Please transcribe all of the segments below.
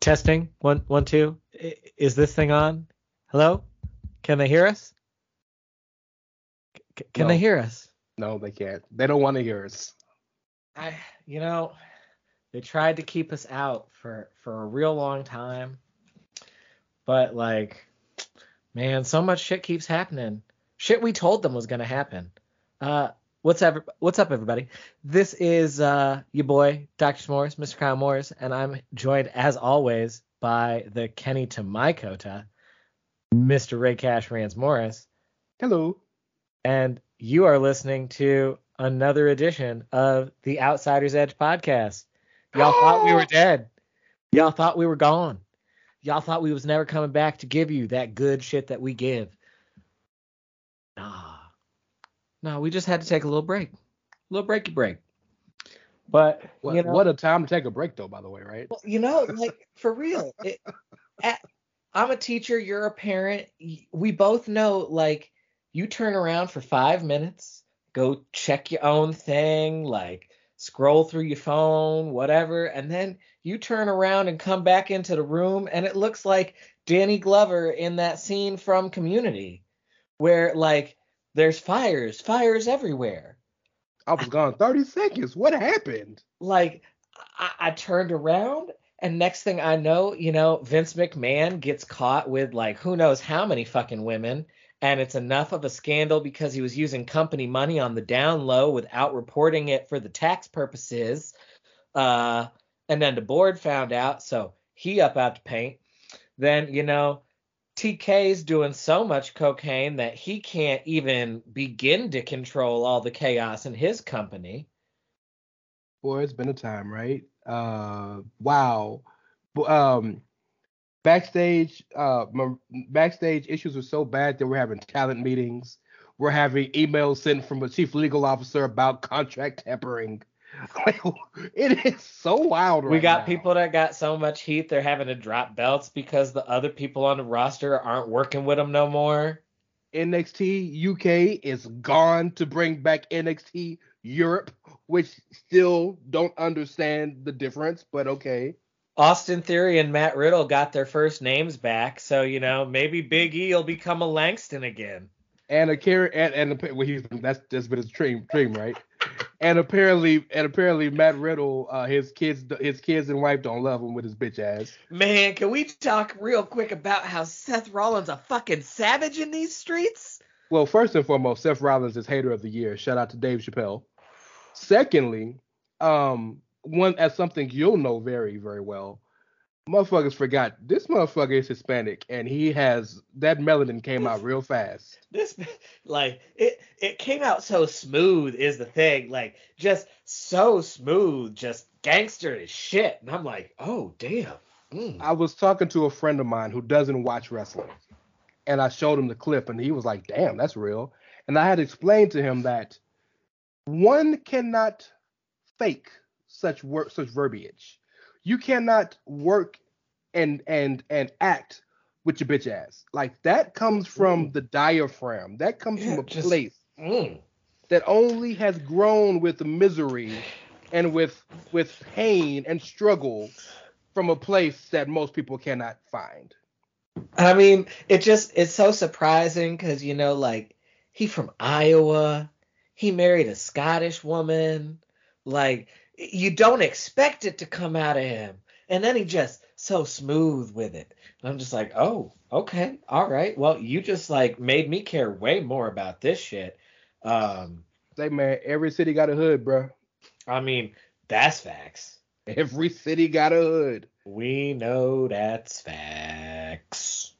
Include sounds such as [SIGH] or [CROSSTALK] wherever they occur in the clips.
Testing one one two. Is this thing on? Hello? Can they hear us? C- can No. they hear us? No, they can't. They don't want to hear us. I you know they tried to keep us out for for a real long time, but like man, so much shit keeps happening. Shit we told them was gonna happen. Uh, what's ever what's up everybody? This is uh your boy Dr. Morris, Mr. Kyle Morris, and I'm joined as always by the Kenny to my Kota, Mr. Ray Cash Rance Morris, Hello. and you are listening to another edition of the Outsiders Edge podcast. Y'all thought we were [GASPS] dead. Y'all thought we were gone. Y'all thought we was never coming back to give you that good shit that we give. Nah. No, we just had to take a little break. A little breaky break. But What, you know, what a time to take a break, though. By the way, right? well, you know, like for real. It, at, I'm a teacher. You're a parent. We both know, like, you turn around for five minutes, go check your own thing, like scroll through your phone, whatever, and then you turn around and come back into the room, and it looks like Danny Glover in that scene from Community, where like there's fires, fires everywhere I was gone 30 seconds. What happened? like I, I turned around and next thing I know, you know, Vince McMahon gets caught with like who knows how many fucking women and it's enough of a scandal because he was using company money on the down low without reporting it for the tax purposes. Uh and then the board found out, so he up out to paint. Then, you know, TK's doing so much cocaine that he can't even begin to control all the chaos in his company. Boy, it's been a time, right? Uh, wow. Um, backstage, uh, backstage issues were so bad that we're having talent meetings. We're having emails sent from a chief legal officer about contract tampering. [LAUGHS] Like, it is so wild right we got now. people that got so much heat they're having to drop belts because the other people on the roster aren't working with them no more. NXT UK is gone to bring back NXT Europe, which still don't understand the difference, but okay. Austin Theory and Matt Riddle got their first names back, so you know maybe Big E will become a Langston again. And a car- and and a, well, he's that's just been his dream, dream, right? And apparently, and apparently, Matt Riddle, uh, his kids, his kids and wife don't love him with his bitch ass. Man, can we talk real quick about how Seth Rollins a fucking savage in these streets? Well, first and foremost, Seth Rollins is hater of the year. Shout out to Dave Chappelle. Secondly, um, one as something you'll know very, very well. Motherfuckers forgot this motherfucker is Hispanic and he has that melanin came out real fast. This like it it came out so smooth is the thing, like just so smooth, just gangster as shit. And I'm like, oh damn. Mm. I was talking to a friend of mine who doesn't watch wrestling, and I showed him the clip, and he was like, "Damn, that's real." And I had explained to him that one cannot fake such work, such verbiage. You cannot work and and and act with your bitch ass. Like that comes from the diaphragm. That comes Yeah, from a just- place Mm. that only has grown with misery and with with pain and struggle from a place that most people cannot find. I mean, it just it's so surprising because you know, like he from Iowa, he married a Scottish woman. Like you don't expect it to come out of him, and then he just so smooth with it. And I'm just like, oh, okay, all right. Well, you just like made me care way more about this shit. Um, Say man, every city got a hood, bro. I mean, that's facts. Every city got a hood. We know that's facts.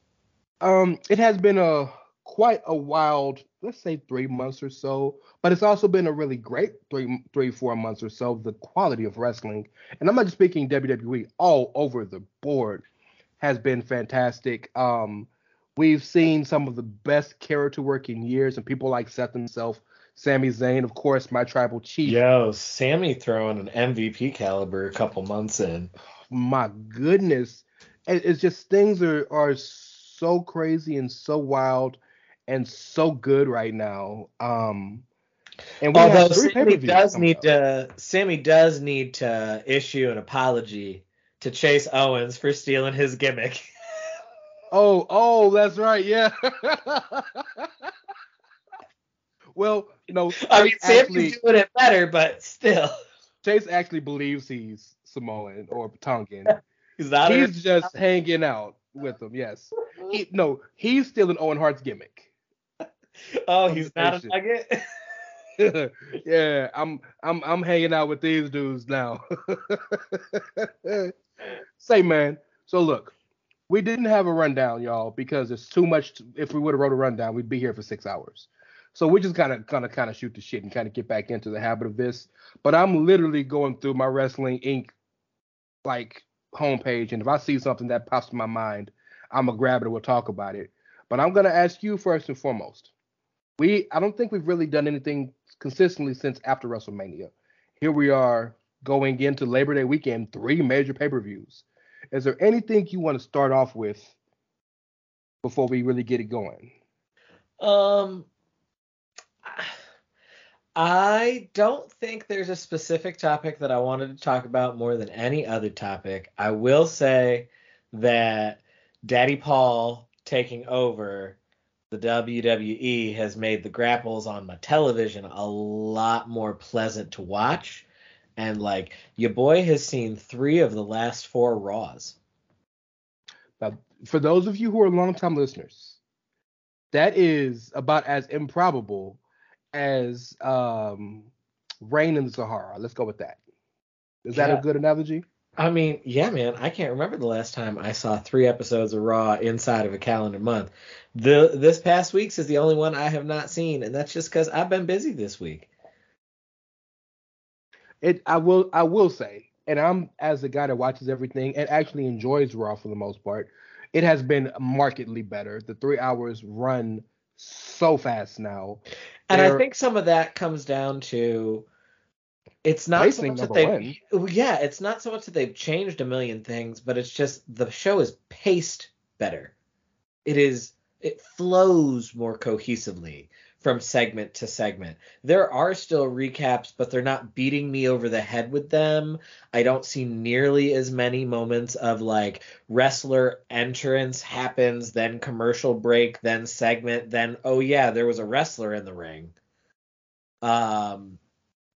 Um, it has been a quite a wild, let's say three months or so, but it's also been a really great three, three, four months or so. The quality of wrestling, and I'm not just speaking WWE, all over the board, has been fantastic. Um, we've seen some of the best character work in years, and people like Seth himself, Sami Zayn, of course, my tribal chief. Yo, Sami throwing an MVP caliber a couple months in. my goodness it's just things are are so crazy and so wild and so good right now um and we Although Sami does need up. to, Sami does need to issue an apology to Chase Owens for stealing his gimmick. [LAUGHS] oh oh that's right yeah [LAUGHS] well you know I mean, Sami's doing it better, but still, Chase actually believes he's Samoan or Tongan. [LAUGHS] he's not. he's just hanging out with them. Yes. He, no, he's still an Owen Hart's gimmick. [LAUGHS] oh, he's not a nugget. [LAUGHS] yeah, I'm I'm I'm hanging out with these dudes now. [LAUGHS] Say man, so look, we didn't have a rundown, y'all, because it's too much. To, if we would have wrote a rundown, we'd be here for six hours. So we just kind of kind of kind of shoot the shit and kind of get back into the habit of this. But I'm literally going through my Wrestling Inc. like homepage, and if I see something that pops in my mind, I'm gonna grab it and we'll talk about it. But I'm gonna ask you first and foremost. We I don't think we've really done anything consistently since after WrestleMania. Here we are going into Labor Day weekend, three major pay-per-views. Is there anything you want to start off with before we really get it going? Um, I don't think there's a specific topic that I wanted to talk about more than any other topic. I will say that Daddy Paul taking over the WWE has made the grapples on my television a lot more pleasant to watch. And like your boy has seen three of the last four Raws. Now, for those of you who are longtime listeners, that is about as improbable as um, rain in the Sahara. Let's go with that. Is that Yeah. a good analogy? I mean, yeah, man, I can't remember the last time I saw three episodes of Raw inside of a calendar month. The this past week's is the only one I have not seen, and that's just because I've been busy this week. It I will I will say, and I'm as a guy that watches everything and actually enjoys Raw for the most part, it has been markedly better. The three hours run so fast now. And I They're- think some of that comes down to it's not so much that they've well, yeah, it's not so much that they've changed a million things, but it's just the show is paced better. It is it flows more cohesively from segment to segment. There are still recaps, but they're not beating me over the head with them. I don't see nearly as many moments of like wrestler entrance happens, then commercial break, then segment, then oh yeah, there was a wrestler in the ring. Um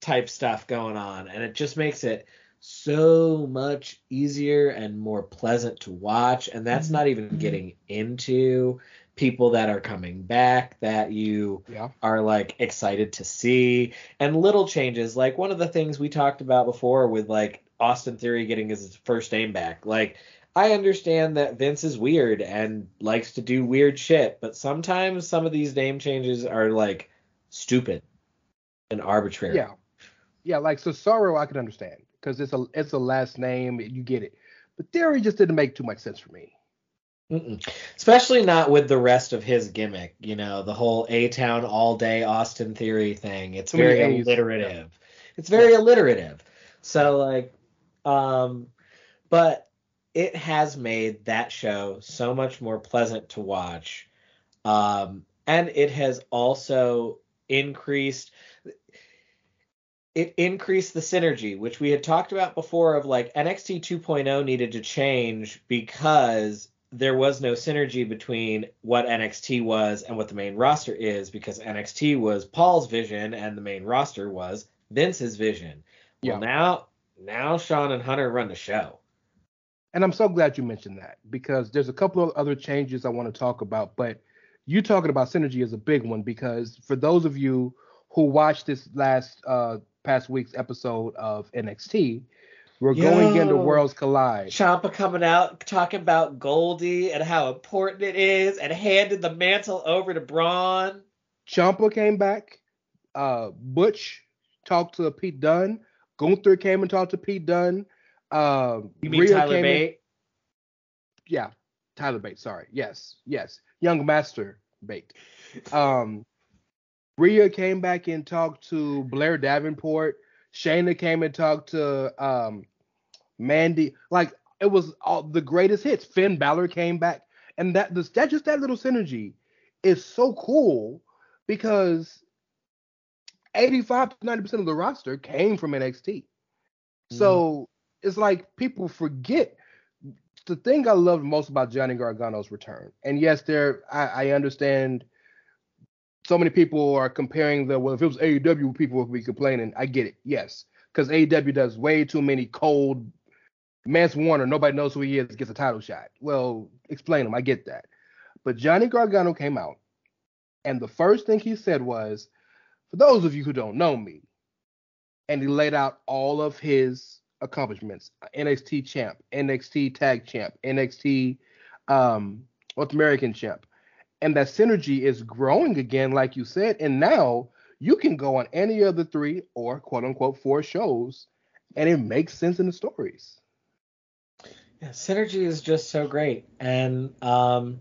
type stuff going on and it just makes it so much easier and more pleasant to watch and that's mm-hmm. not even mm-hmm. getting into people that are coming back that you Yeah. are like excited to see and little changes like one of the things we talked about before with like Austin Theory getting his first name back like I understand that Vince is weird and likes to do weird shit but sometimes some of these name changes are like stupid and arbitrary Yeah. Yeah, like Cesaro I can understand because it's a it's a last name, you get it. But Theory just didn't make too much sense for me. Mm-mm. Especially not with the rest of his gimmick, you know, the whole A Town all day Austin Theory thing. It's very A's. alliterative. It's very alliterative. So like, um, but it has made that show so much more pleasant to watch. Um, and it has also increased it increased the synergy, which we had talked about before of like NXT 2.0 needed to change because there was no synergy between what NXT was and what the main roster is because NXT was Paul's vision and the main roster was Vince's vision. Well, yeah. now now Shawn and Hunter run the show. And I'm so glad you mentioned that because there's a couple of other changes I want to talk about, but you talking about synergy is a big one because for those of you who watched this last uh past week's episode of NXT, we're Yo, going into Worlds Collide. Ciampa coming out talking about Goldie and how important it is and handed the mantle over to Bron. Ciampa came back. Uh, Butch talked to Pete Dunne. Gunther came and talked to Pete Dunne. Uh, you mean Rhea Tyler Bate? In, yeah, Tyler Bate. Sorry. Yes, yes. Young Master Bate. Um, Rhea came back and talked to Blair Davenport. Shayna came and talked to um, Mandy. Like it was all the greatest hits. Finn Balor came back, and that that just that little synergy is so cool because 85 to 90 percent of the roster came from NXT. So mm. it's like people forget the thing I loved most about Johnny Gargano's return. And yes, there I, I understand so many people are comparing the well, if it was AEW, people would be complaining. I get it, yes, because AEW does way too many cold. Mance Warner, nobody knows who he is, gets a title shot. Well, explain him. I get that, but Johnny Gargano came out, and the first thing he said was, "For those of you who don't know me," and he laid out all of his accomplishments: NXT champ, NXT tag champ, NXT um, North American champ and that synergy is growing again, like you said. And now you can go on any of the three or quote unquote four shows, and it makes sense in the stories. Yeah, synergy is just so great, and um,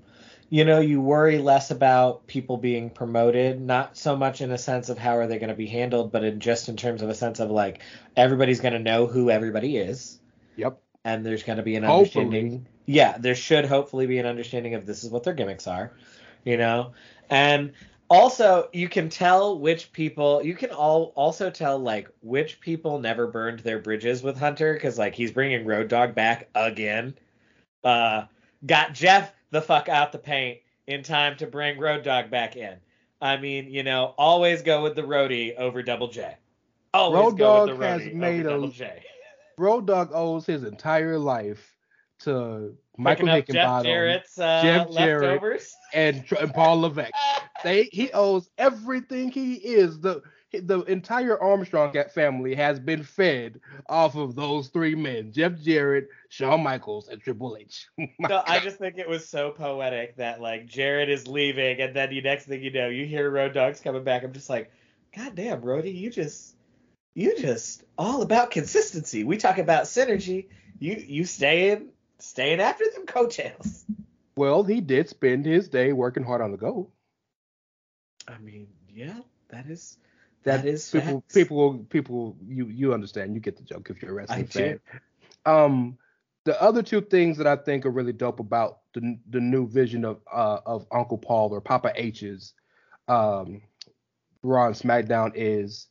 you know, you worry less about people being promoted, not so much in a sense of how are they going to be handled, but in just in terms of a sense of like everybody's going to know who everybody is. Yep. And there's going to be an hopefully. understanding. Yeah, there should hopefully be an understanding of this is what their gimmicks are you know? And also you can tell which people you can all also tell like which people never burned their bridges with Hunter cuz like he's bringing Road Dog back again. Uh got Jeff the fuck out the paint in time to bring Road Dog back in. I mean, you know, always go with the roadie over Double J. Always Road go Dog with the roadie has made over a, Double J. [LAUGHS] Road Dog owes his entire life to Michael Hickenbottom, Jeff Jarrett's uh, Jeff Jarrett, leftovers and, and Paul Levesque. They he owes everything he is. The the entire Armstrong cat family has been fed off of those three men: Jeff Jarrett, Shawn Michaels, and Triple H. [LAUGHS] so I just think it was so poetic that like Jarrett is leaving, and then the next thing you know, you hear Road Dogs coming back. I'm just like, God damn, Brody, you just you just all about consistency. We talk about synergy. You you staying staying after them coattails. Well, he did spend his day working hard on the go. I mean, yeah, that is that, that is people facts. people people you you understand. You get the joke if you're a wrestling I fan. Do. Um the other two things that I think are really dope about the the new vision of uh of Uncle Paul or Papa H's um Raw and SmackDown is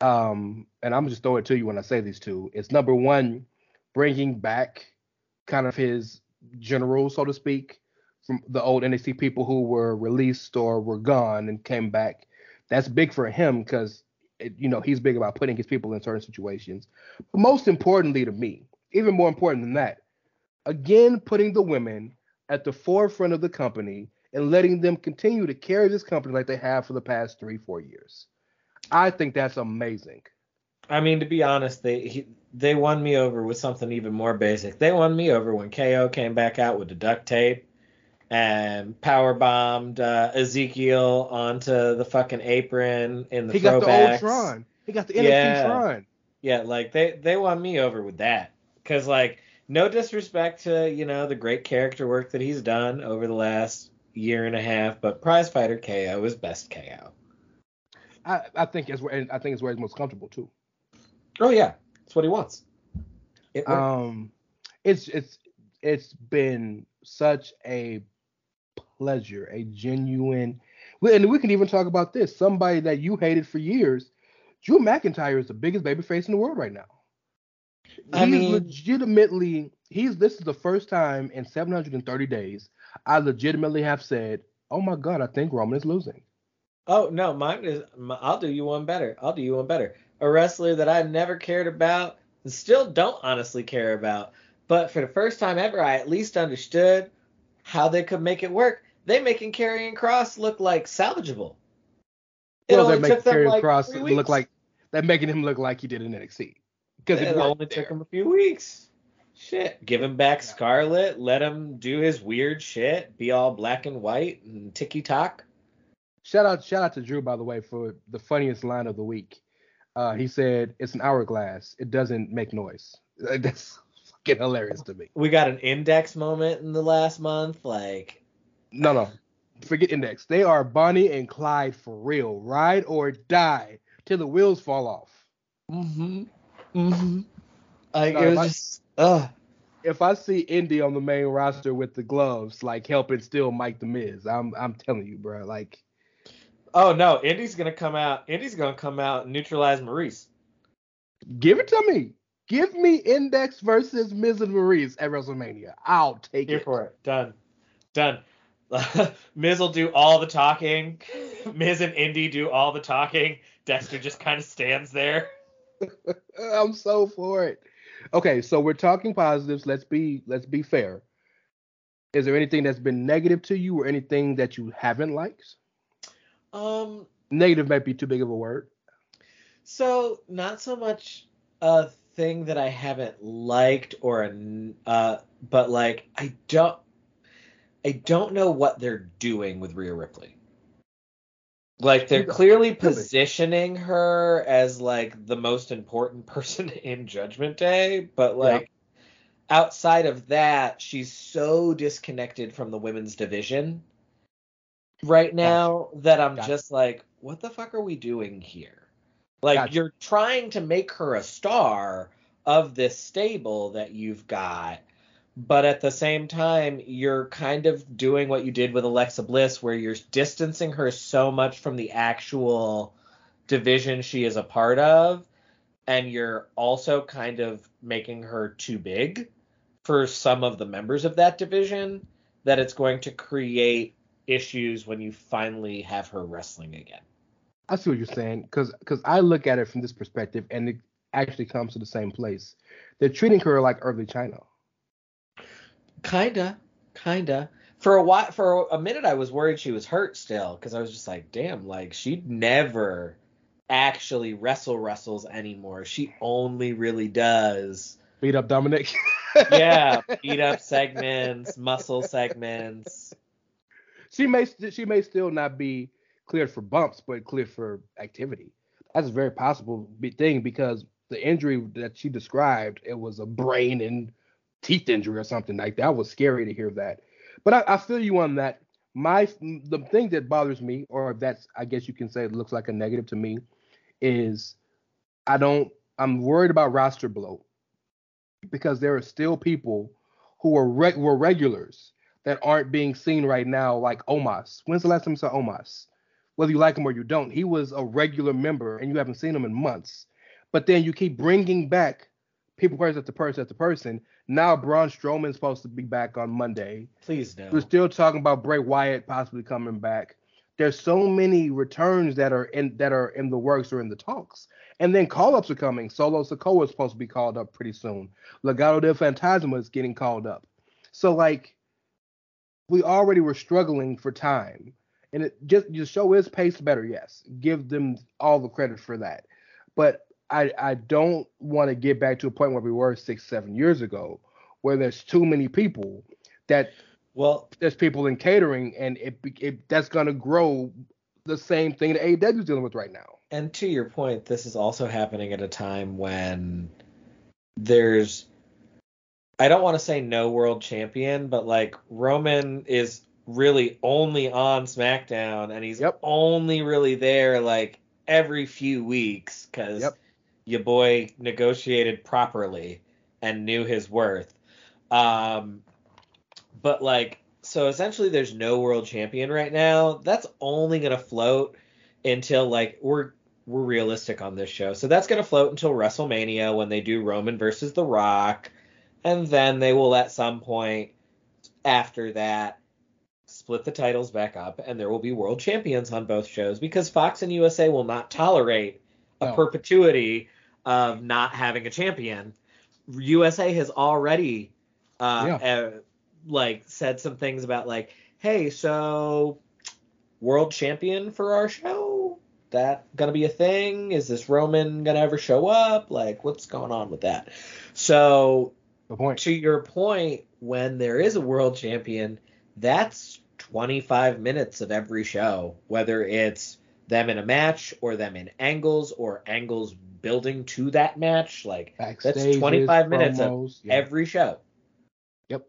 um and I'm just throwing it to you when I say these two. It's number one, bringing back kind of his general, so to speak, from the old NXT people who were released or were gone and came back. That's big for him because you know he's big about putting his people in certain situations. But most importantly to me, even more important than that, again putting the women at the forefront of the company and letting them continue to carry this company like they have for the past three, four years. I think that's amazing. I mean, to be honest, they he, they won me over with something even more basic. They won me over when KO came back out with the duct tape and power bombed uh, Ezekiel onto the fucking apron in the he throwbacks. got the old Tron. He got the NXT yeah. Tron. Yeah, like they they won me over with that because like no disrespect to you know the great character work that he's done over the last year and a half, but Prize Fighter KO is best KO. I, I think it's where I think it's where he's most comfortable too. Oh yeah, that's what he wants. um, it's it's it's been such a pleasure, a genuine. And we can even talk about this. Somebody that you hated for years, Drew McIntyre is the biggest babyface in the world right now. I he's mean- legitimately he's this is the first time in 730 days I legitimately have said, "Oh my god, I think Roman is losing." Oh no, mine is. My, I'll do you one better. I'll do you one better. A wrestler that I never cared about and still don't honestly care about, but for the first time ever, I at least understood how they could make it work. They making Karrion Cross look like salvageable. It well, they're making took them Karrion like Cross look like they're making him look like he did in NXT because it it, only worked took him a few weeks. Shit, give him back Scarlett, let him do his weird shit, be all black and white and ticky tock. Shout out, shout out to Drew by the way for the funniest line of the week. Uh, he said, "It's an hourglass. It doesn't make noise." [LAUGHS] Like, That's fucking hilarious to me. We got an index moment in the last month, like No, no, forget index. They are Bonnie and Clyde for real. Ride or die till the wheels fall off. Mm-hmm. Mm-hmm. Like No, it was just ugh. If I see Indi on the main roster with the gloves, like helping still Mike the Miz, I'm I'm telling you, bro. Like, Oh no, Indi's gonna come out. Indi's gonna come out and neutralize Maryse. give it to me. Give me Index versus Miz and Maryse at WrestleMania. I'll take Here it. for it. Done. Done. [LAUGHS] Miz will do all the talking. [LAUGHS] Miz and Indi do all the talking. Dexter just kind of stands there. [LAUGHS] I'm so for it. Okay, so we're talking positives. Let's be let's be fair. Is there anything that's been negative to you or anything that you haven't liked? Um. Negative might be too big of a word. So not so much a thing that I haven't liked or a, uh, but like I don't, I don't know what they're doing with Rhea Ripley. Like they're clearly positioning her as like the most important [LAUGHS] person in Judgment Day, but like outside of that, she's so disconnected from the women's division right now that I'm Gotcha. just like, what the fuck are we doing here? Like Gotcha. you're trying to make her a star of this stable that you've got, but at the same time, you're kind of doing what you did with Alexa Bliss, where you're distancing her so much from the actual division she is a part of, and you're also kind of making her too big for some of the members of that division that it's going to create issues when you finally have her wrestling again. I see what you're saying because because I look at it from this perspective and it actually comes to the same place. They're treating her like early Chyna. Kinda, kinda. For a while, for a minute, I was worried she was hurt still because I was just like, damn, like she never actually wrestle wrestles anymore. She only really does, Beat up Dominic. [LAUGHS] yeah, beat up segments, muscle segments. She may she may still not be cleared for bumps, but cleared for activity. That's a very possible thing because the injury that she described, it was a brain and teeth injury or something like that. was scary to hear that. But I, I feel you on that. My the thing that bothers me, or that's I guess you can say it looks like a negative to me, is I don't I'm worried about roster bloat because there are still people who are reg- were regulars that aren't being seen right now, like Omos. When's the last time you saw Omos? Whether you like him or you don't, he was a regular member and you haven't seen him in months. But then you keep bringing back people person after person after person. Now Braun Strowman's supposed to be back on Monday. Please no. We're still talking about Bray Wyatt possibly coming back. There's so many returns that are in that are in the works or in the talks. And then call-ups are coming. Solo Sikoa is supposed to be called up pretty soon. Legado del Fantasma is getting called up. So like we already were struggling for time. And it just the show is paced better, yes. Give them all the credit for that. But I I don't want to get back to a point where we were six, seven years ago, where there's too many people that Well, there's people in catering, and it, it that's gonna grow the same thing that AEW is dealing with right now. and to your point, this is also happening at a time when there's I don't want to say no world champion, but like Roman is really only on SmackDown and he's Yep. only really there like every few weeks cuz Yep. your boy negotiated properly and knew his worth. Um, but like, so essentially, there's no world champion right now. That's only gonna float until like we're we're realistic on this show. So that's gonna float until WrestleMania when they do Roman versus The Rock, and then they will at some point after that split the titles back up, and there will be world champions on both shows because Fox and USA will not tolerate a No. perpetuity of not having a champion. USA has already uh, uh, like said some things about like, hey, so world champion for our show? That gonna be a thing? Is this Roman gonna ever show up? Like, what's going on with that? So The point. to your point, when there is a world champion, that's 25 minutes of every show, whether it's them in a match or them in angles or angles building to that match. Like Backstages, 25 minutes of yeah. every show. Yep.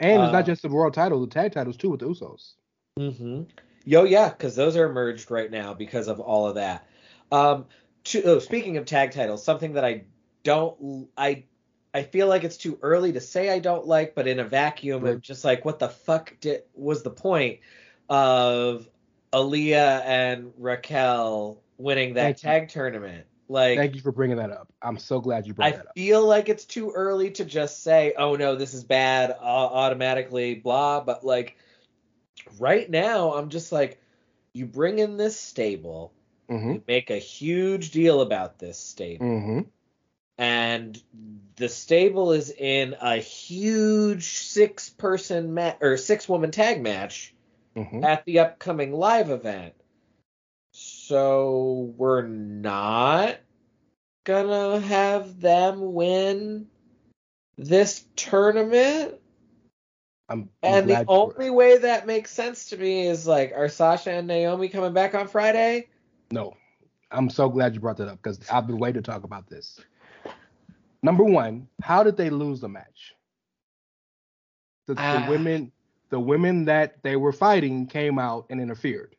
And it's Uh, not just the world title, the tag titles too with the Usos. Mm-hmm. Yo, yeah, because those are merged right now because of all of that. Um, to, oh, speaking of tag titles, something that I don't, I, I feel like it's too early to say I don't like, but in a vacuum, Right. I'm just like, what the fuck did was the point of Aliyah and Raquel winning that Thank you. tag tournament? Like, Thank you for bringing that up. I'm so glad you brought I that up. I feel like it's too early to just say, "Oh no, this is bad," uh, automatically, blah. But like, right now, I'm just like, you bring in this stable, Mm-hmm. you make a huge deal about this stable, Mm-hmm. And the stable is in a huge six-person ma- or six-woman tag match Mm-hmm. at the upcoming live event. So we're not gonna have them win this tournament. I'm, I'm And the only way that makes sense to me is like, are Sasha and Naomi coming back on Friday? No, I'm so glad you brought that up because I've been waiting to talk about this. Number one, how did they lose the match? The, the Ah. women, the women that they were fighting came out and interfered.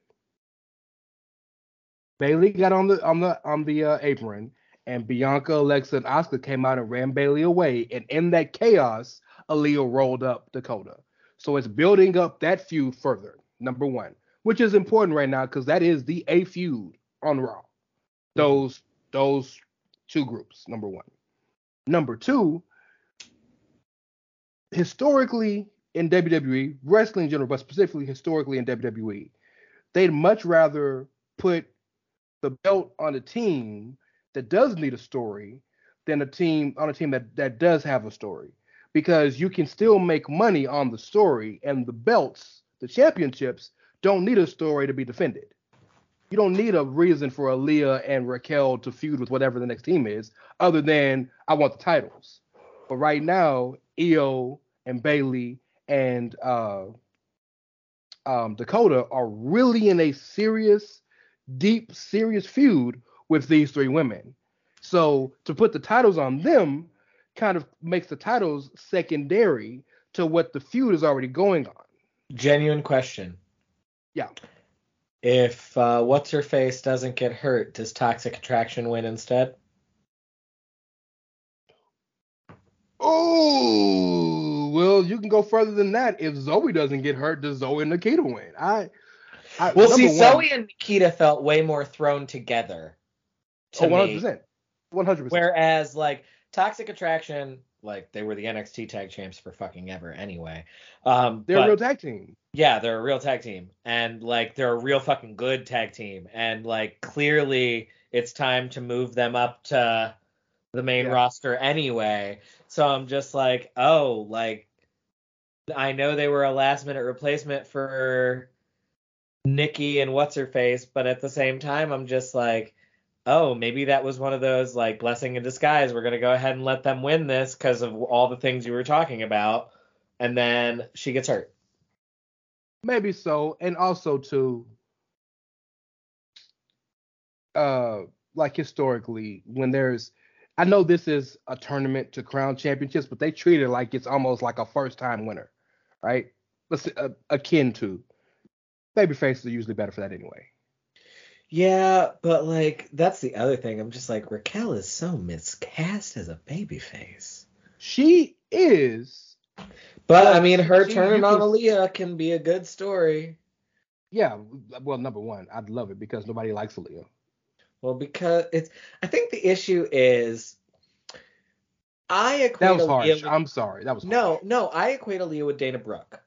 Bayley got on the on the on the uh, apron, and Bianca, Alexa, and Asuka came out and ran Bayley away. And in that chaos, Aliyah rolled up Dakota. So it's building up that feud further. Number one, which is important right now because that is the a feud on Raw. Those those two groups. Number one. Number two. Historically in WWE, wrestling in general, but specifically historically in WWE, they'd much rather put the belt on a team that does need a story than a team on a team that, that does have a story. Because you can still make money on the story, and the belts, the championships, don't need a story to be defended. You don't need a reason for Aliyah and Raquel to feud with whatever the next team is, other than I want the titles. But right now, Io and Bayley and uh, um, Dakota are really in a serious, deep, serious feud with these three women. So to put the titles on them kind of makes the titles secondary to what the feud is already going on. Genuine question. Yeah. If uh, what's her face doesn't get hurt, does Toxic Attraction win instead? Oh, well, you can go further than that. If Zoe doesn't get hurt, does Zoe and Nikita win? I, I Well, see, one- Zoe and Nikita felt way more thrown together. To oh, 100%. 100%. Whereas like Toxic Attraction, like they were the NXT tag champs for fucking ever anyway. Um, They're but- a real tag team. yeah, they're a real tag team, and like they're a real fucking good tag team, and like clearly it's time to move them up to the main Yeah. roster anyway. So I'm just like, oh, like I know they were a last minute replacement for Nikki and what's her face, but at the same time, I'm just like, oh, maybe that was one of those like blessing in disguise. We're gonna go ahead and let them win this because of all the things you were talking about, and then she gets hurt. Maybe so, and also too, uh, like historically, when there's, I know this is a tournament to crown championships, but they treat it like it's almost like a first-time winner, right? Let's uh, akin to. Baby faces are usually better for that anyway. Yeah, but like that's the other thing. I'm just like Raquel is so miscast as a babyface. She is. But I mean, her She- turning on can- Aliyah can be a good story. Yeah, well, number one, I'd love it because nobody likes Aliyah. Well, because it's. I think the issue is. I equate That was Aliyah harsh. with- I'm sorry. That was harsh. No, no, I equate Aliyah with Dana Brooke.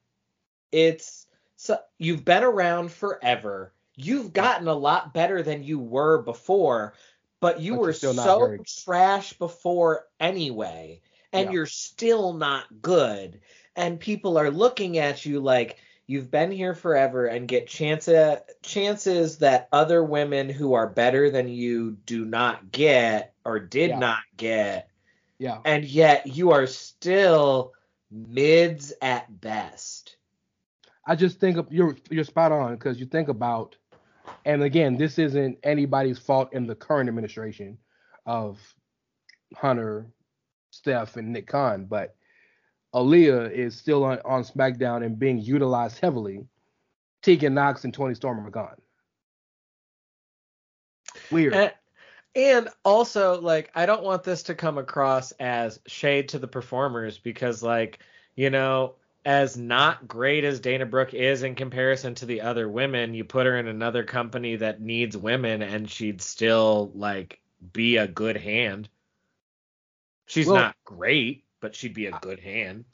It's so you've been around forever. You've gotten a lot better than you were before, but you But were still so very- trash before anyway, and Yeah. you're still not good. And people are looking at you like you've been here forever and get chance uh, chances that other women who are better than you do not get or did Yeah. not get Yeah. and yet you are still mids at best. I just think of, you're you're spot on because you think about, and again, this isn't anybody's fault in the current administration of Hunter, Steph, and Nick Khan, but Aliyah is still on, on SmackDown and being utilized heavily. Tegan Knox and Toni Storm are gone. Weird. And, and also, like, I don't want this to come across as shade to the performers because, like, you know, as not great as Dana Brooke is in comparison to the other women, you put her in another company that needs women and she'd still, like, be a good hand. She's Well- not great, but she'd be a good hand.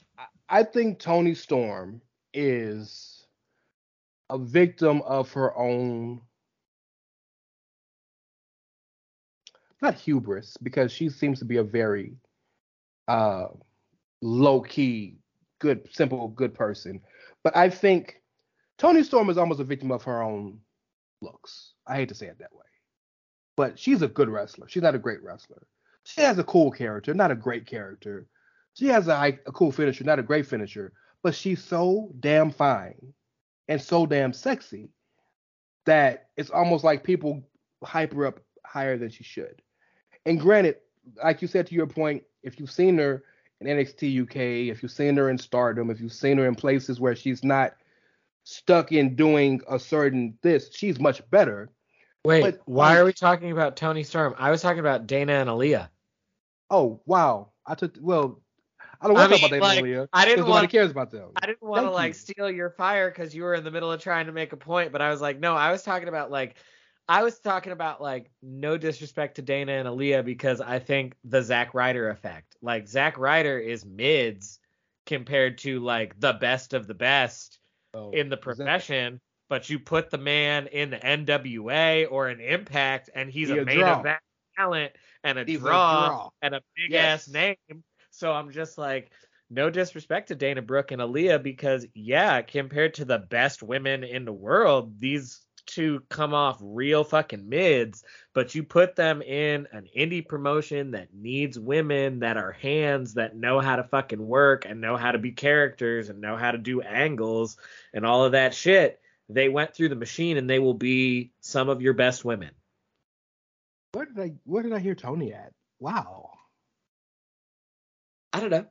I think Toni Storm is a victim of her own not hubris because she seems to be a very uh low key good simple good person but I think Toni Storm is almost a victim of her own looks. I hate to say it that way. But she's a good wrestler. She's not a great wrestler. She has a cool character, not a great character. She has a, a cool finisher, not a great finisher, but she's so damn fine and so damn sexy that it's almost like people hype her up higher than she should. And granted, like you said to your point, if you've seen her in NXT UK, if you've seen her in Stardom, if you've seen her in places where she's not stuck in doing a certain this, she's much better. Wait, But, why like- are we talking about Toni Storm? I was talking about Dana and Aliyah. Oh wow, I took well. I don't want to talk about like, that Aliyah I didn't want- cares about them. I didn't want to like you. steal your fire because you were in the middle of trying to make a point, but I was like, no, I was talking about like, I was talking about like, no disrespect to Dana and Aliyah because I think the Zack Ryder effect. Like Zack Ryder is mids compared to like the best of the best Oh, in the profession, but you put the man in the NWA or an Impact, and he's He a a main draw. event talent and a He's a draw, draw. and a big Yes. ass name. So I'm just like, no disrespect to Dana Brooke and Aliyah because yeah, compared to the best women in the world, these two come off real fucking mids, but you put them in an indie promotion that needs women that are hands that know how to fucking work and know how to be characters and know how to do angles and all of that shit. They went through the machine and they will be some of your best women. Where did I where did I hear Toni at? Wow. I don't know.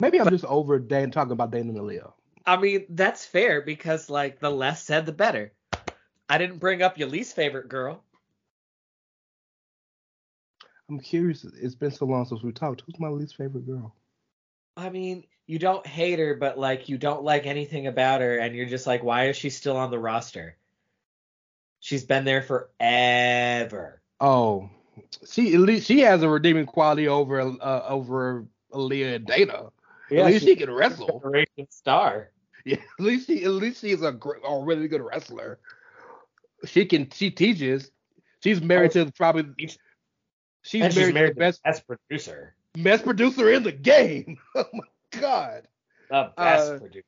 Maybe I'm just over Dan talking about Dana and Aliyah. I mean, that's fair because like the less said the better. I didn't bring up your least favorite girl. I'm curious. It's been so long since we talked. Who's my least favorite girl? I mean, you don't hate her, but like you don't like anything about her, and you're just like, why is she still on the roster? She's been there forever. Oh, she at least she has a redeeming quality over uh, over Aliyah and Dana. at least she can wrestle. Star. Yeah, [LAUGHS] at least she at least she's a a really good wrestler. She can she teaches. She's married to probably she's married, she's to the best best producer. best producer in the game. [LAUGHS] Oh my god! The best Uh, producer.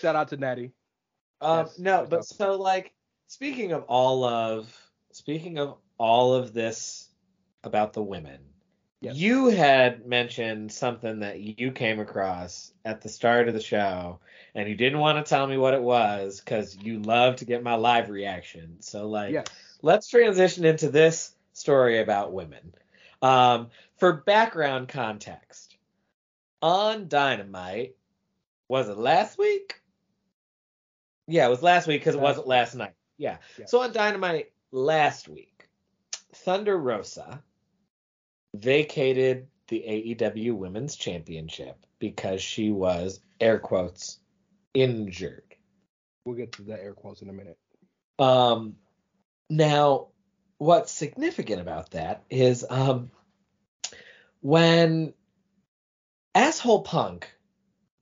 Shout out to Natty. Um, Yes, no, but so like speaking of all of speaking of all of this about the women, Yes. you had mentioned something that you came across at the start of the show, and you didn't want to tell me what it was because you love to get my live reaction. So like, Yes. let's transition into this story about women. Um, for background context, on Dynamite, was it last week? Yeah, it was last week because it wasn't last night. Yeah. Yeah. So on Dynamite last week, Thunder Rosa vacated the AEW Women's Championship because she was air quotes injured. We'll get to that air quotes in a minute. Um, now, what's significant about that is um, when asshole punk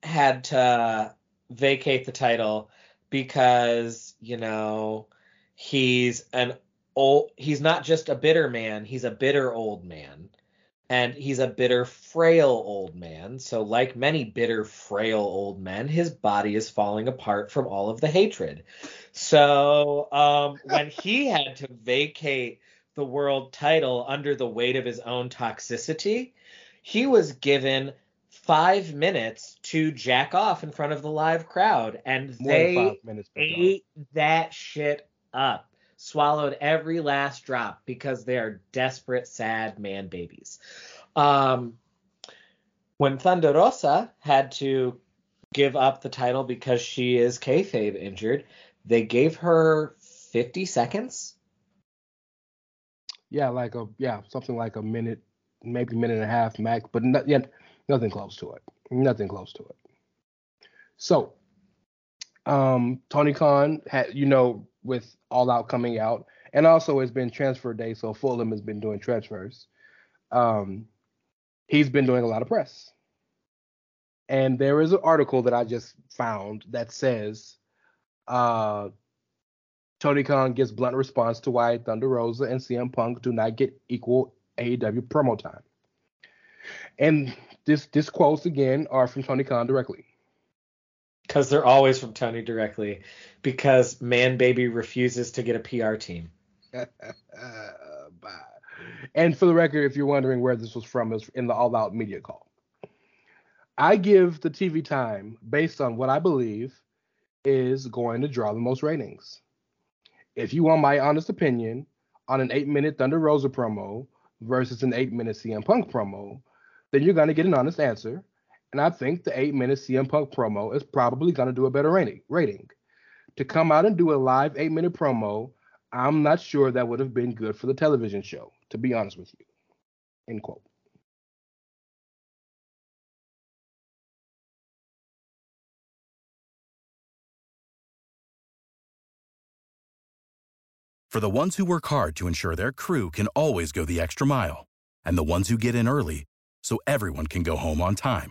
had to vacate the title because you know he's an old he's not just a bitter man he's a bitter old man and he's a bitter frail old man so like many bitter frail old men his body is falling apart from all of the hatred so um, when he [LAUGHS] had to vacate the world title under the weight of his own toxicity he was given five minutes to jack off in front of the live crowd, and More they five minutes. ate that shit up, swallowed every last drop because they are desperate, sad man babies. Um, when Thunder Rosa had to give up the title because she is kayfabe injured, they gave her 50 seconds. Yeah, like a yeah, something like a minute, maybe minute and a half max, but not yet nothing close to it. Nothing close to it. So, um, Tony Khan had you know with All Out coming out, and also it's been transfer day, so Fulham has been doing transfers. Um, he's been doing a lot of press, and there is an article that I just found that says, uh, Tony Khan gives blunt response to why Thunder Rosa and CM Punk do not get equal AEW promo time. And this this quotes again are from Tony Khan directly. Because they're always from Tony directly. Because Man Baby refuses to get a PR team. [LAUGHS] And for the record, if you're wondering where this was from, it's in the All Out media call. I give the TV time based on what I believe is going to draw the most ratings. If you want my honest opinion on an eight minute Thunder Rosa promo versus an eight minute CM Punk promo, then you're going to get an honest answer. And I think the eight minute CM Punk promo is probably going to do a better rating. rating. To come out and do a live eight minute promo, I'm not sure that would have been good for the television show, to be honest with you. End quote. For the ones who work hard to ensure their crew can always go the extra mile, and the ones who get in early so everyone can go home on time,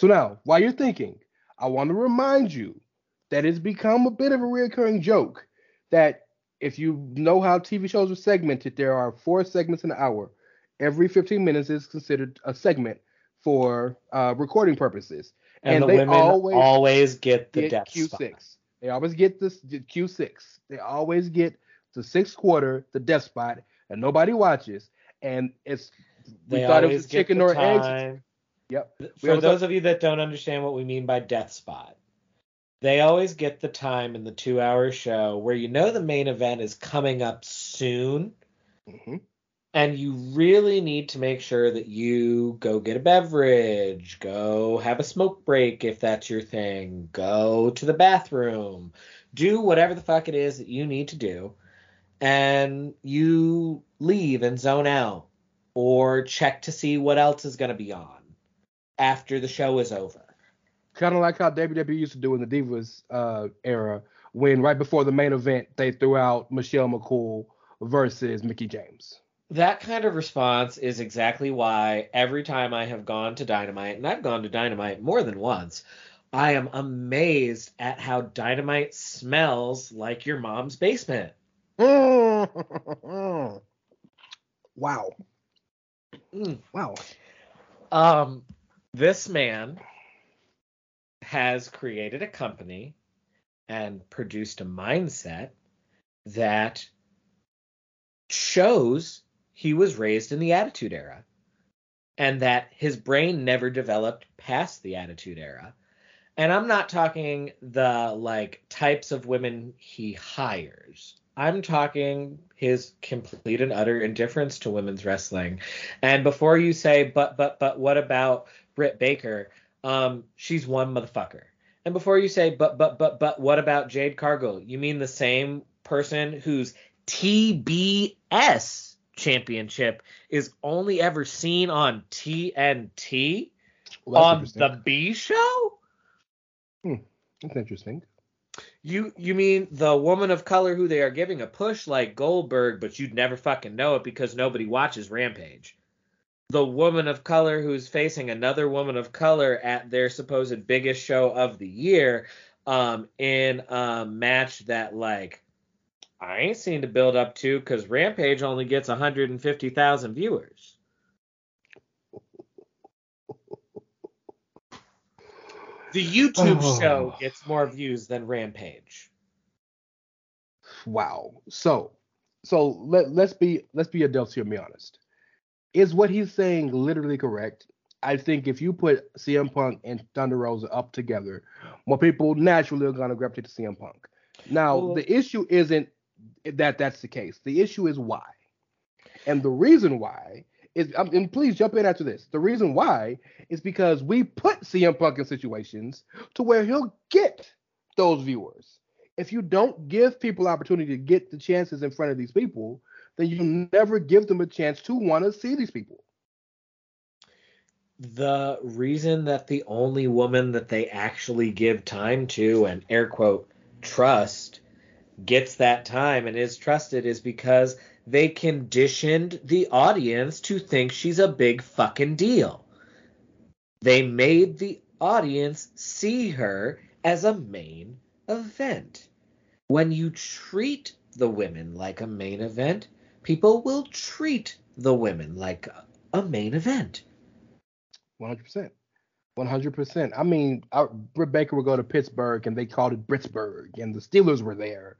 So now, while you're thinking, I want to remind you that it's become a bit of a recurring joke that if you know how TV shows are segmented, there are four segments in an hour. Every 15 minutes is considered a segment for uh, recording purposes. And, And the they women always always, get the get death Q6. spot. They always get this Q6. They always get the sixth quarter, the death spot, and nobody watches. And it's we They thought it was chicken or eggs. Yep. We For those of you that don't understand what we mean by death spot, they always get the time in the two hour show where you know the main event is coming up soon, Mhm. and you really need to make sure that you go get a beverage, go have a smoke break if that's your thing, go to the bathroom, do whatever the fuck it is that you need to do, and you leave and zone out or check to see what else is going to be on after the show is over. kind of like how WWE used to do in the Divas uh, era, when right before the main event they threw out Michelle McCool versus Mickie James. That kind of response is exactly why every time I have gone to Dynamite, and I've gone to Dynamite more than once, I am amazed at how dynamite smells like your mom's basement. [LAUGHS] wow. Mm. Wow. Um, this man has created a company and produced a mindset that shows he was raised in the Attitude Era and that his brain never developed past the Attitude Era. And I'm not talking the like types of women he hires. I'm talking his complete and utter indifference to women's wrestling. And before you say, but but but what about Britt Baker? Um, she's one motherfucker. And before you say, but but but but what about Jade Cargill? You mean the same person whose TBS championship is only ever seen on TNT Well, on the. B show? That's interesting. You you mean the woman of color who they are giving a push like Goldberg, but you'd never fucking know it because nobody watches Rampage. The woman of color who's facing another woman of color at their supposed biggest show of the year, um, in a match that like I ain't seen to build up to because Rampage only gets 150,000 viewers. The YouTube Oh. show gets more views than Rampage. Wow. So, so let let's be let's be adults here and be honest. Is what he's saying literally correct? I think if you put CM Punk and Thunder Rosa up together, more people naturally are gonna gravitate to CM Punk. Now, Well- the issue isn't that that's the case. The issue is why, and the reason why is um, and please jump in after this. The reason why is because we put CM Punk in situations to where he'll get those viewers if you don't give people opportunity to get the chances in front of these people, then you never give them a chance to want to see these people. the reason that the only woman that they actually give time to and air quote trust gets that time and is trusted is because they conditioned the audience to think she's a big fucking deal. They made the audience see her as a main event. When you treat the women like a main event, people will treat the women like a main event. 100%. 100%. I mean, our, Britt Baker would go to Pittsburgh and they called it Britsburg, and the Steelers were there.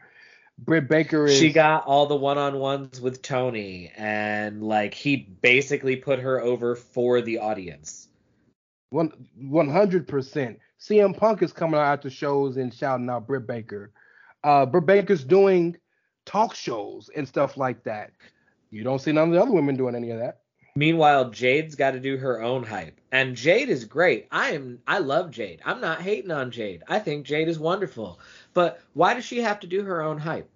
Britt Baker is. She got all the one-on-ones with Tony, and like he basically put her over for the audience. One one hundred percent. CM Punk is coming out after shows and shouting out Britt Baker. Uh, Britt Baker's doing talk shows and stuff like that. You don't see none of the other women doing any of that. Meanwhile, Jade's got to do her own hype, and Jade is great. I am, I love Jade. I'm not hating on Jade. I think Jade is wonderful. But why does she have to do her own hype?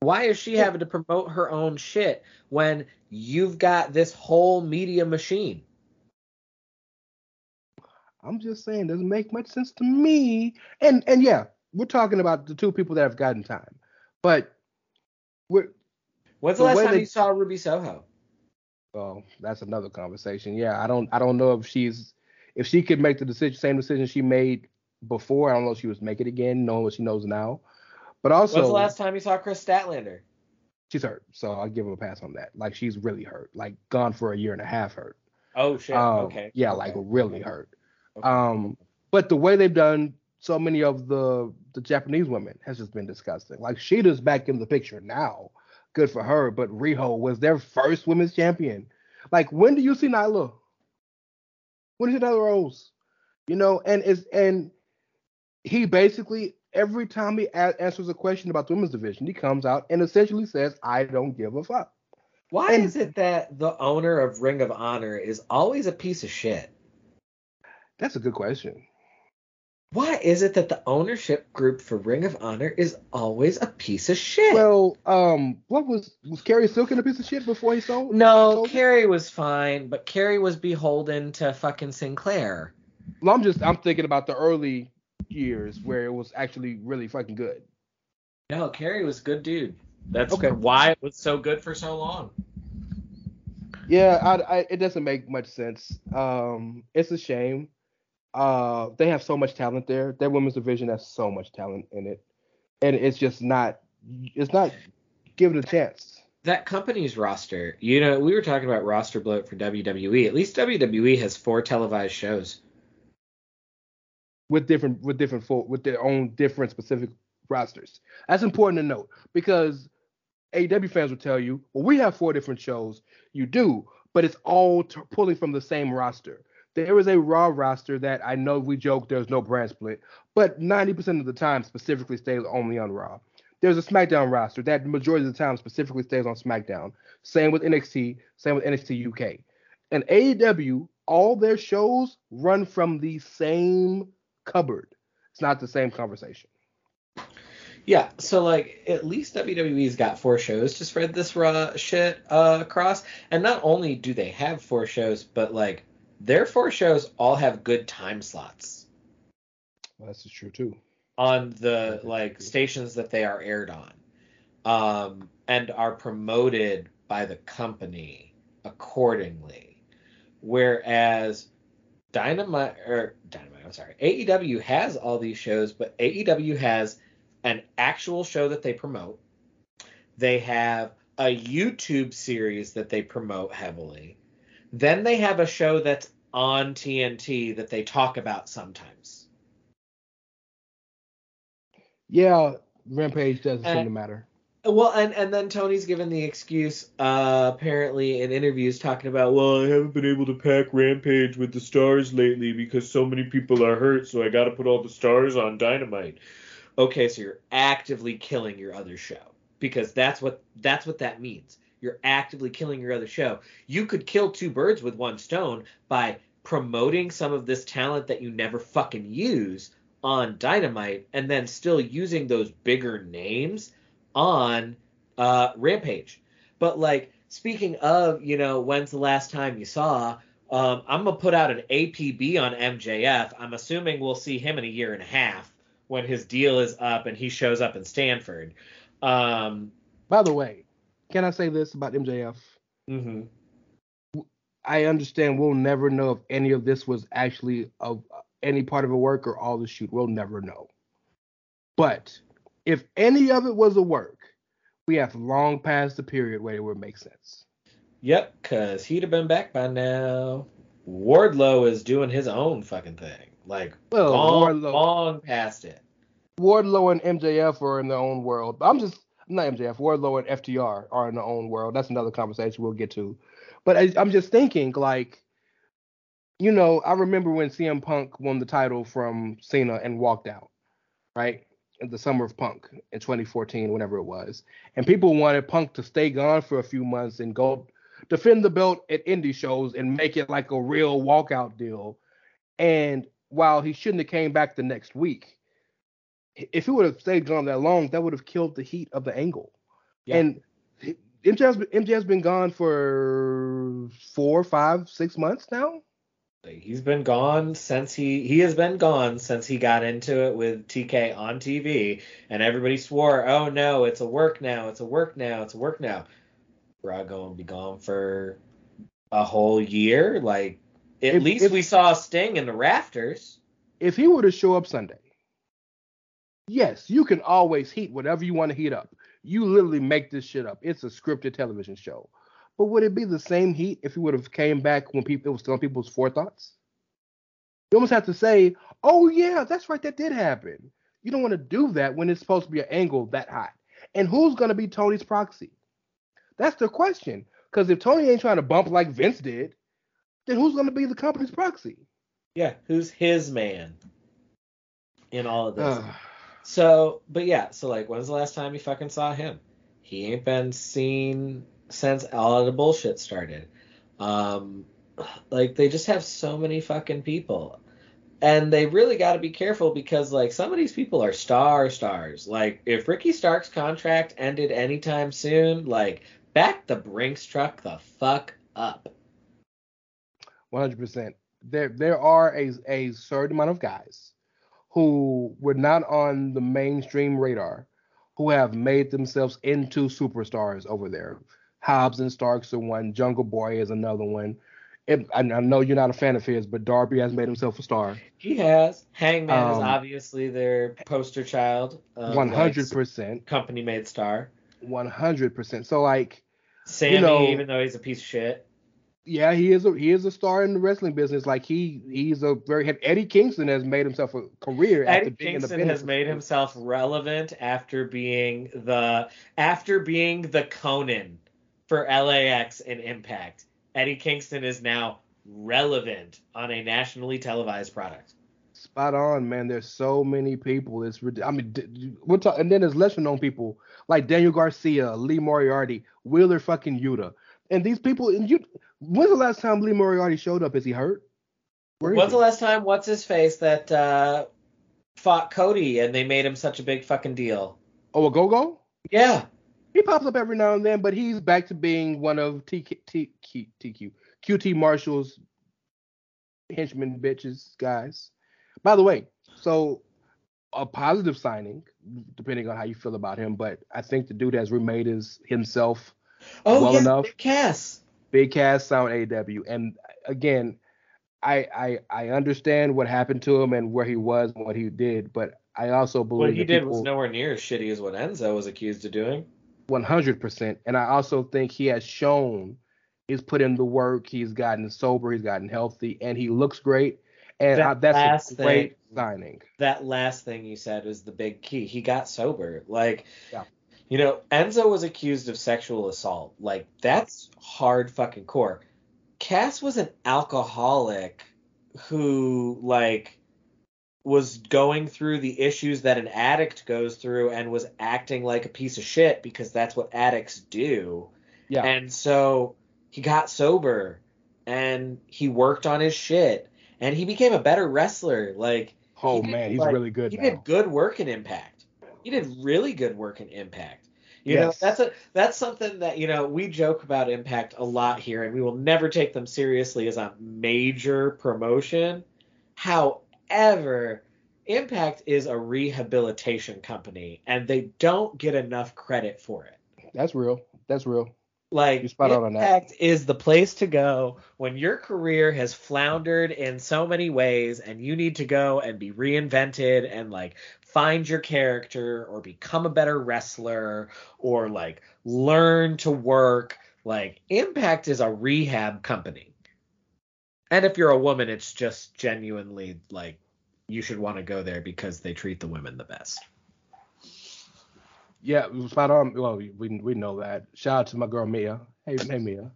Why is she having to promote her own shit when you've got this whole media machine? I'm just saying, doesn't make much sense to me. And and yeah, we're talking about the two people that have gotten time, but When's the, The last time they- you saw Ruby Soho? well, that's another conversation. Yeah, I don't I don't know if she's if she could make the decision, same decision she made before. I don't know if she was make it again, knowing what she knows now. But also, When's the last time you saw Kris Statlander? she's hurt, so I'll give her a pass on that. Like she's really hurt, like gone for a year and a half hurt. Oh shit. Um, okay. Yeah, Okay. like really hurt. Okay. Um, but the way they've done so many of the the Japanese women has just been disgusting. Like Shida's back in the picture now. Good for her. But Riho was their first women's champion. Like when do you see Nyla? When do you see Nyla Rose? You know, and is and he basically every time he a- answers a question about the women's division, he comes out and essentially says, "I don't give a fuck." Why and- is it that the owner of Ring of Honor is always a piece of shit? That's a good question. Why is it that the ownership group for Ring of Honor is always a piece of shit? Well, um, what was was Cary Silkin a piece of shit before he sold? no, sold it? Was fine, but Cary was beholden to fucking Sinclair. Well, I'm just I'm thinking about the early years where it was actually really fucking good. No, Cary was good dude. That's Okay. why it was so good for so long. Yeah, I, I, it doesn't make much sense. Um, it's a shame. Uh, they have so much talent there. Their women's division has so much talent in it, and it's just not. It's not given a chance. That company's roster, you know, we were talking about roster bloat for WWE. At least WWE has four televised shows. with different with different full with their own different specific rosters. That's important to note because AEW fans will tell you, well, we have four different shows. You do, but it's all t- pulling from the same roster. There is a Raw roster that I know we joke there's no brand split, but 90% of the time specifically stays only on Raw. There's a SmackDown roster that majority of the time specifically stays on SmackDown. Same with NXT, same with NXT UK. And AEW, all their shows run from the same cupboard. It's not the same conversation. Yeah, so like at least WWE's got four shows to spread this raw shit uh, across, and not only do they have four shows, but like their four shows all have good time slots Well, that's true too. on the like stations that they are aired on, um, and are promoted by the company accordingly. Whereas Dynamite or Dynamite, I'm sorry, AEW has all these shows, but AEW has an actual show that they promote. They have a YouTube series that they promote heavily. Then they have a show that's on TNT that they talk about sometimes. Yeah, Rampage doesn't seem to matter. Well, and and then Tony's given the excuse, uh, apparently in interviews, talking about, well, I haven't been able to pack Rampage with the stars lately because so many people are hurt, so I got to put all the stars on Dynamite. Okay, so you're actively killing your other show because that's what that's what that means. You're actively killing your other show. You could kill two birds with one stone by promoting some of this talent that you never fucking use on Dynamite and then still using those bigger names on uh, Rampage. But like speaking of, you know, when's the last time you saw? Um, I'm gonna put out an APB on MJF. I'm assuming we'll see him in a year and a half when his deal is up and he shows up in Stamford. Um, By the way, can I say this about MJF? mhm. I understand we'll never know if any of this was actually of any part of a work or all the shoot. We'll never know. But if any of it was a work, we have long past the period where it would make sense. Yep, because he'd have been back by now. Wardlow is doing his own fucking thing. Like, Well, long, Wardlow- long past it. Wardlow and MJF are in their own world. I'm just not MJF. Wardlow and FTR are in their own world. That's another conversation we'll get to. But I, I'm just thinking, like, you know, I remember when CM Punk won the title from Cena and walked out, right? In the summer of Punk in 2014, whenever it was, and people wanted Punk to stay gone for a few months and go defend the belt at indie shows and make it like a real walkout deal. And while he shouldn't have came back the next week, if he would have stayed gone that long, that would have killed the heat of the angle. Yeah. And MJF's, been- MJF's been gone for four, five, six months now. He's been gone since he he has been gone since he got into it with TK on TV, and everybody swore, "Oh no, it's a work now, it's a work now, it's a work now." Raw going to be gone for a whole year. Like at If- least if- we saw Sting in the rafters. If he were to show up Sunday, yes, you can always heat whatever you want to heat up. You literally make this shit up. It's a scripted television show. But would it be the same heat if he would have came back when people it was still on people's forethoughts? You almost have to say, "Oh yeah, that's right, that did happen." You don't want to do that when it's supposed to be an angle that hot. And who's gonna be Tony's proxy? That's the question. Because if Tony ain't trying to bump like Vince did, then who's gonna be the company's proxy? Yeah, who's his man in all of this? So, but yeah, so like, when's the last time you fucking saw him? He ain't been seen since all of the bullshit started. Um, like they just have so many fucking people, and they really got to be careful because like some of these people are star stars. Like if Ricky Stark's contract ended anytime soon, like back the Brinks truck the fuck up. One hundred percent. There there are a a certain amount of guys who were not on the mainstream radar who have made themselves into superstars over there. Hobbs and Starks are one, Jungle Boy is another one. It, I, I know you're not a fan of his, but Darby has made himself a star. He has. Hangman is Um, obviously their poster child. One hundred percent, company made star. one hundred percent. So like, Sammy, know- even though he's a piece of shit. Yeah, he is a he is a star in the wrestling business. Like he he's a very Eddie Kingston has made himself a career after Eddie being Kingston has made himself relevant after being the after being the Konnan for LAX and Impact. Eddie Kingston is now relevant on a nationally televised product. Spot on, man. There's so many people. It's I mean, we're talking, and then there's lesser known people like Daniel Garcia, Lee Moriarty, Wheeler fucking Yuta, and these people. And you, when's the last time Lee Moriarty showed up? Is he hurt? Where When's he? the last time what's his face that uh, fought Cody and they made him such a big fucking deal? Oh, Ogogo. Yeah. He pops up every now and then, but he's back to being one of TK, T, Q, TQ, QT Marshall's henchmen, bitches, guys. By the way, so a positive signing, depending on how you feel about him, but I think the dude has remade his himself Oh Well yeah, enough. Nick Cass. Big Cass sound AW. And again, I, I I understand what happened to him and where he was and what he did, but I also believe What he did people, was nowhere near as shitty as what Enzo was accused of doing. 100%. And I also think he has shown he's put in the work. He's gotten sober. He's gotten healthy, and he looks great. And That I, that's last a great thing- signing. that last thing you said was the big key. He got sober. Like, Yeah. You know, Enzo was accused of sexual assault. Like, that's hard fucking core. Cass was an alcoholic who, like, was going through the issues that an addict goes through and was acting like a piece of shit because that's what addicts do. Yeah. And so he got sober and he worked on his shit and he became a better wrestler. Like, oh did, man, he's like, really good he now. did good work in Impact. He did really good work in Impact. You know, that's a that's something that you know we joke about Impact a lot here, and we will never take them seriously as a major promotion. However, Impact is a rehabilitation company, and they don't get enough credit for it. That's real. That's real. Like spot on on that. Impact is the place to go when your career has floundered in so many ways and you need to go and be reinvented and like find your character or become a better wrestler or like learn to work. Like Impact is a rehab company. And if you're a woman, it's just genuinely like you should want to go there because they treat the women the best. Yeah, spot on. Well, we we know that. Shout out to my girl Mia. Hey, hey Mia.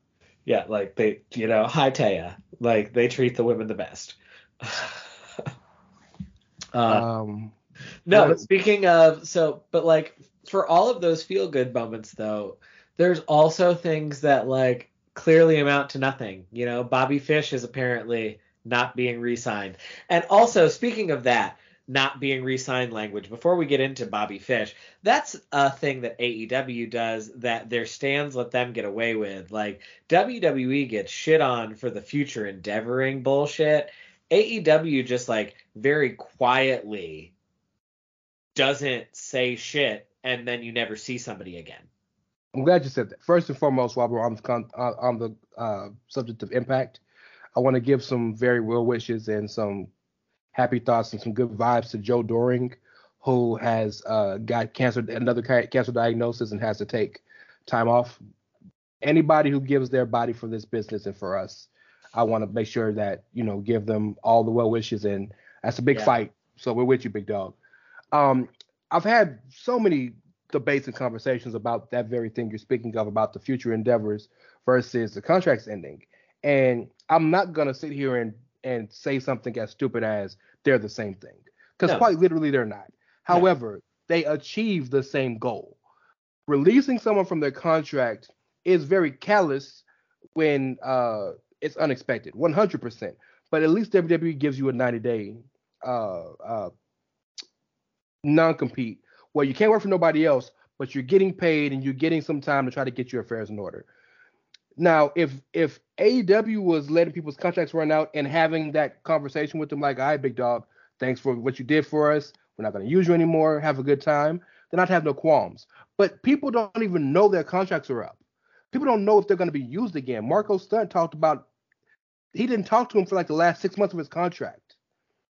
Yeah, like they, you know, hi Taya. Like they treat the women the best. [LAUGHS] uh, Um, no, but speaking of, so, but like for all of those feel good moments, though, there's also things that like clearly amount to nothing. You know, Bobby Fish is apparently not being re-signed, and also speaking of that, not being re-signed language. Before we get into Bobby Fish, that's a thing that AEW does that their stands let them get away with. Like WWE gets shit on for the future endeavoring bullshit. AEW just like very quietly doesn't say shit and then you never see somebody again. I'm glad you said that. First and foremost, while we're on the con- uh, on the uh, subject of impact, I want to give some very well wishes and some happy thoughts and some good vibes to Joe Doering, who has uh, got cancer, another ca- cancer diagnosis, and has to take time off. Anybody who gives their body for this business and for us, I want to make sure that you know give them all the well wishes, and that's a big Yeah. fight. So we're with you, big dog. Um, I've had so many debates and conversations about that very thing you're speaking of about the future endeavors versus the contracts ending. And I'm not gonna sit here and and say something as stupid as they're the same thing because No. quite literally they're not. However, they achieve the same goal. Releasing someone from their contract is very callous when uh, it's unexpected, 100%. But at least WWE gives you a 90 day uh, uh, non compete where you can't work for nobody else, but you're getting paid and you're getting some time to try to get your affairs in order. Now, if if AEW was letting people's contracts run out and having that conversation with them, like, all right, big dog, thanks for what you did for us. We're not going to use you anymore. Have a good time. Then I'd have no qualms. But people don't even know their contracts are up. People don't know if they're going to be used again. Marco Stunt talked about he didn't talk to him for like the last six months of his contract.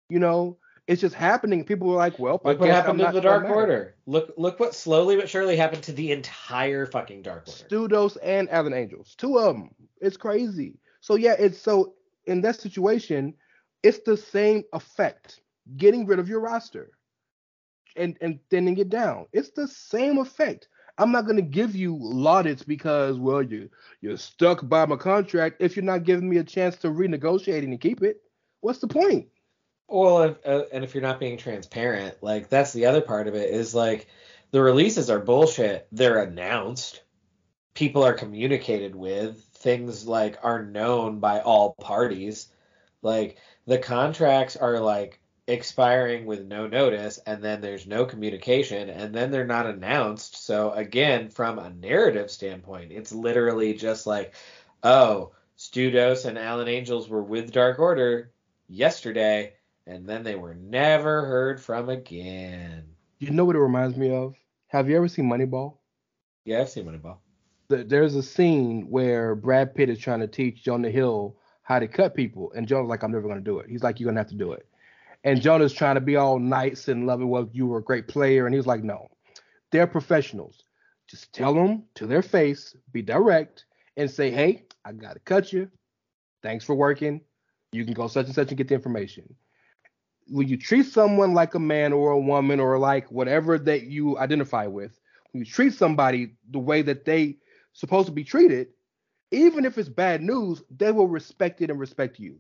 You know, it's just happening. People were like, "Well, look what happened to the Dark Order. Look, look what slowly but surely happened to the entire fucking Dark Order. Studos and Alan Angels, two of them. It's crazy. So yeah, it's so in that situation, it's the same effect. Getting rid of your roster and and thinning it down. It's the same effect. I'm not gonna give you laudits because well you you're stuck by my contract if you're not giving me a chance to renegotiate and keep it. What's the point? Well, and, uh, and if you're not being transparent, like that's the other part of it is like the releases are bullshit. They're announced. People are communicated with. Things like are known by all parties. Like the contracts are like expiring with no notice and then there's no communication and then they're not announced. So again, from a narrative standpoint, it's literally just like, oh, Stu Dose and Alan Angels were with Dark Order yesterday and then they were never heard from again. You know what it reminds me of? Have you ever seen Moneyball? Yeah, I've seen Moneyball. There's a scene where Brad Pitt is trying to teach Jonah Hill how to cut people, and Jonah's like, "I'm never going to do it." He's like, "You're going to have to do it." And Jonah's trying to be all nice and loving. Well, you were a great player, and he's like, "No, they're professionals. Just tell them to their face, be direct, and say, "Hey, I got to cut you. Thanks for working. You can go such and such and get the information." When you treat someone like a man or a woman or like whatever that you identify with, when you treat somebody the way that they supposed to be treated, even if it's bad news, they will respect it and respect you.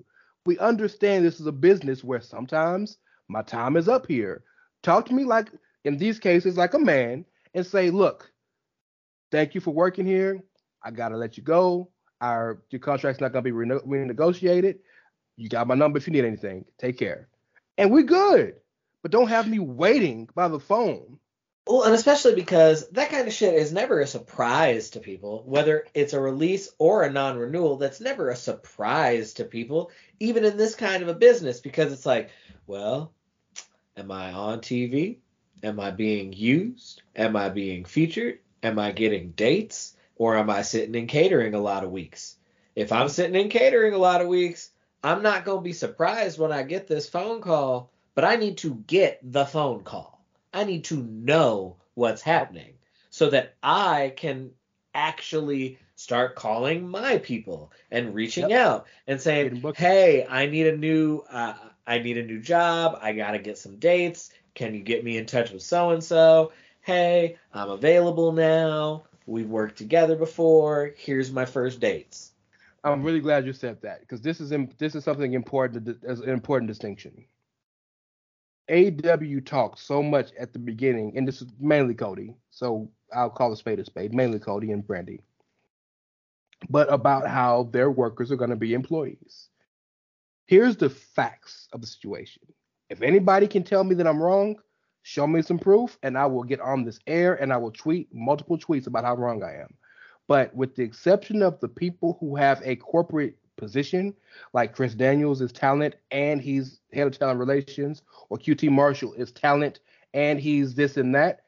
We understand this is a business where sometimes my time is up here. Talk to me like in these cases like a man and say, look, thank you for working here. I gotta let you go. Our your contract's not gonna be rene- renegotiated. You got my number if you need anything. Take care and we're good. But don't have me waiting by the phone. Well, and especially because that kind of shit is never a surprise to people, whether it's a release or a non renewal, that's never a surprise to people, even in this kind of a business, because it's like, well, am I on TV? Am I being used? Am I being featured? Am I getting dates? Or am I sitting in catering a lot of weeks? If I'm sitting in catering a lot of weeks, I'm not going to be surprised when I get this phone call, but I need to get the phone call. I need to know what's happening so that I can actually start calling my people and reaching yep. out and saying, "Hey, I need a new uh, I need a new job. I got to get some dates. Can you get me in touch with so and so? Hey, I'm available now. We've worked together before. Here's my first dates." I'm really glad you said that because this is this is something important as an important distinction. AW talked so much at the beginning, and this is mainly Cody, so I'll call a spade a spade, mainly Cody and Brandi, but about how their workers are going to be employees. Here's the facts of the situation. If anybody can tell me that I'm wrong, show me some proof, and I will get on this air and I will tweet multiple tweets about how wrong I am. But with the exception of the people who have a corporate position, like Chris Daniels is talent and he's head of talent relations, or QT Marshall is talent and he's this and that,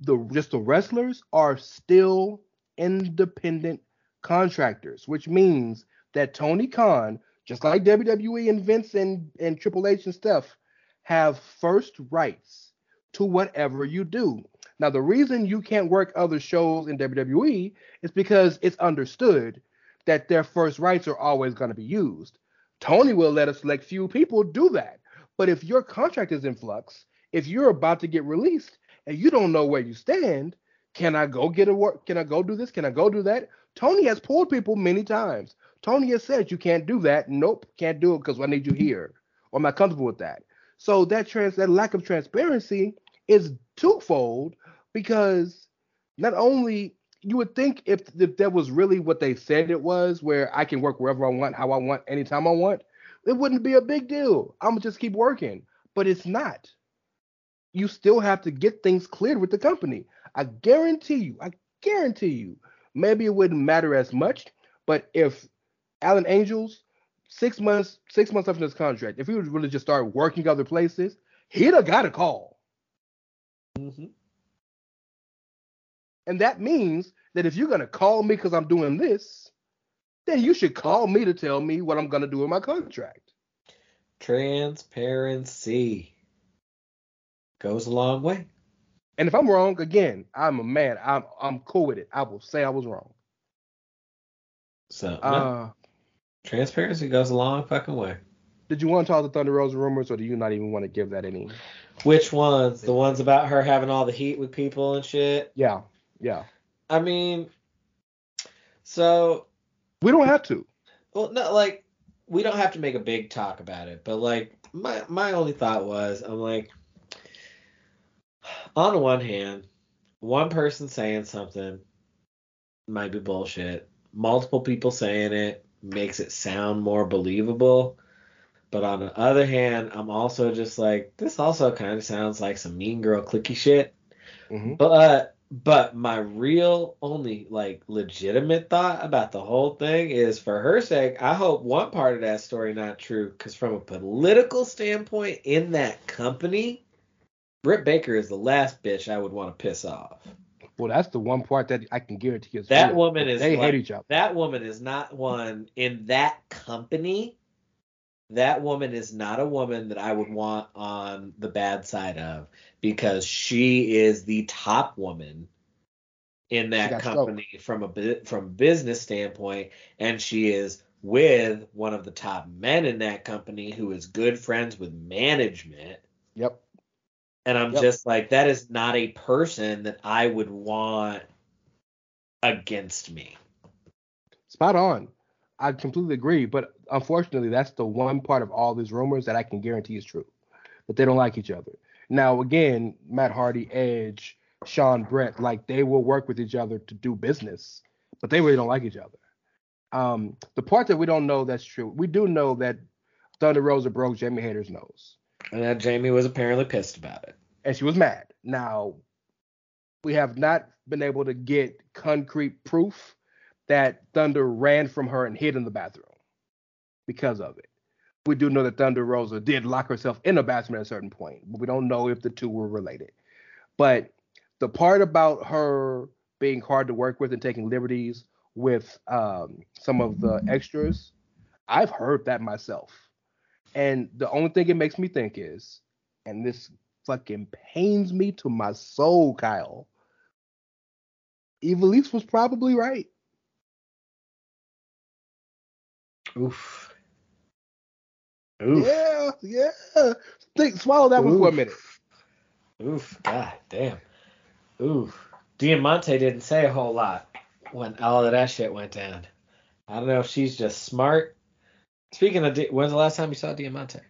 the just the wrestlers are still independent contractors, which means that Tony Khan, just like WWE and Vince and, and Triple H and stuff, have first rights to whatever you do. Now, the reason you can't work other shows in WWE is because it's understood that their first rights are always going to be used. Tony will let a select few people do that. But if your contract is in flux, if you're about to get released and you don't know where you stand, can I go get a work? Can I go do this? Can I go do that? Tony has pulled people many times. Tony has said you can't do that. Nope, can't do it because I need you here. Or I'm not comfortable with that. So that trans that lack of transparency is twofold because not only you would think if if that was really what they said it was, where I can work wherever I want, how I want, anytime I want, it wouldn't be a big deal. I'm gonna just keep working. But it's not. You still have to get things cleared with the company. I guarantee you, I guarantee you, maybe it wouldn't matter as much, but if Alan Angels, six months, six months after this contract, if he would really just start working other places, he'd have got a call. Mm-hmm. And that means that if you're going to call me because I'm doing this, then you should call me to tell me what I'm gonna do with my contract. Transparency goes a long way. And if I'm wrong, again, I'm a man. I'm I'm cool with it. I will say I was wrong. So no, Uh, transparency goes a long fucking way. did you want to talk the Thunder Rosa rumors, or do you not even want to give that any? Which ones? The ones about her having all the heat with people and shit. Yeah, yeah. I mean, so We don't have to. well, no, like we don't have to make a big talk about it, but like my my only thought was, I'm like, on the one hand, one person saying something might be bullshit. Multiple people saying it makes it sound more believable. But on the other hand, I'm also just like, this also kind of sounds like some mean girl clicky shit. hmm But but my real only like legitimate thought about the whole thing is for her sake, I hope one part of that story not true because from a political standpoint in that company, Britt Baker is the last bitch I would want to piss off. Well, that's the one part that I can guarantee is That real. woman is They like- hate each other. That woman is not one in that company. That woman is not a woman that I would want on the bad side of because she is the top woman in that company from a from business standpoint and she is with one of the top men in that company who is good friends with management Yep. and I'm Yep. just like that is not a person that I would want against me. Spot on. I completely agree, but unfortunately, that's the one part of all these rumors that I can guarantee is true. That they don't like each other. Now, again, Matt Hardy, Edge, Sean Brett, like they will work with each other to do business, but they really don't like each other. Um, the part that we don't know that's true, we do know that Thunder Rosa broke Jamie Hayter's nose, And that Jamie was apparently pissed about it. and she was mad. Now, we have not been able to get concrete proof that Thunder ran from her and hid in the bathroom because of it. We do know that Thunder Rosa did lock herself in a bathroom at a certain point, but we don't know if the two were related. But the part about her being hard to work with and taking liberties with um, some of the extras, I've heard that myself. And the only thing it makes me think is, and this fucking pains me to my soul, Kyle. Evilise was probably right. Oof. Oof. Yeah, yeah. Think, swallow that one for a minute. Oof. God damn. Oof. Diamante didn't say a whole lot when all of that shit went down. I don't know if she's just smart. Speaking of, Di- when's the last time you saw Diamante?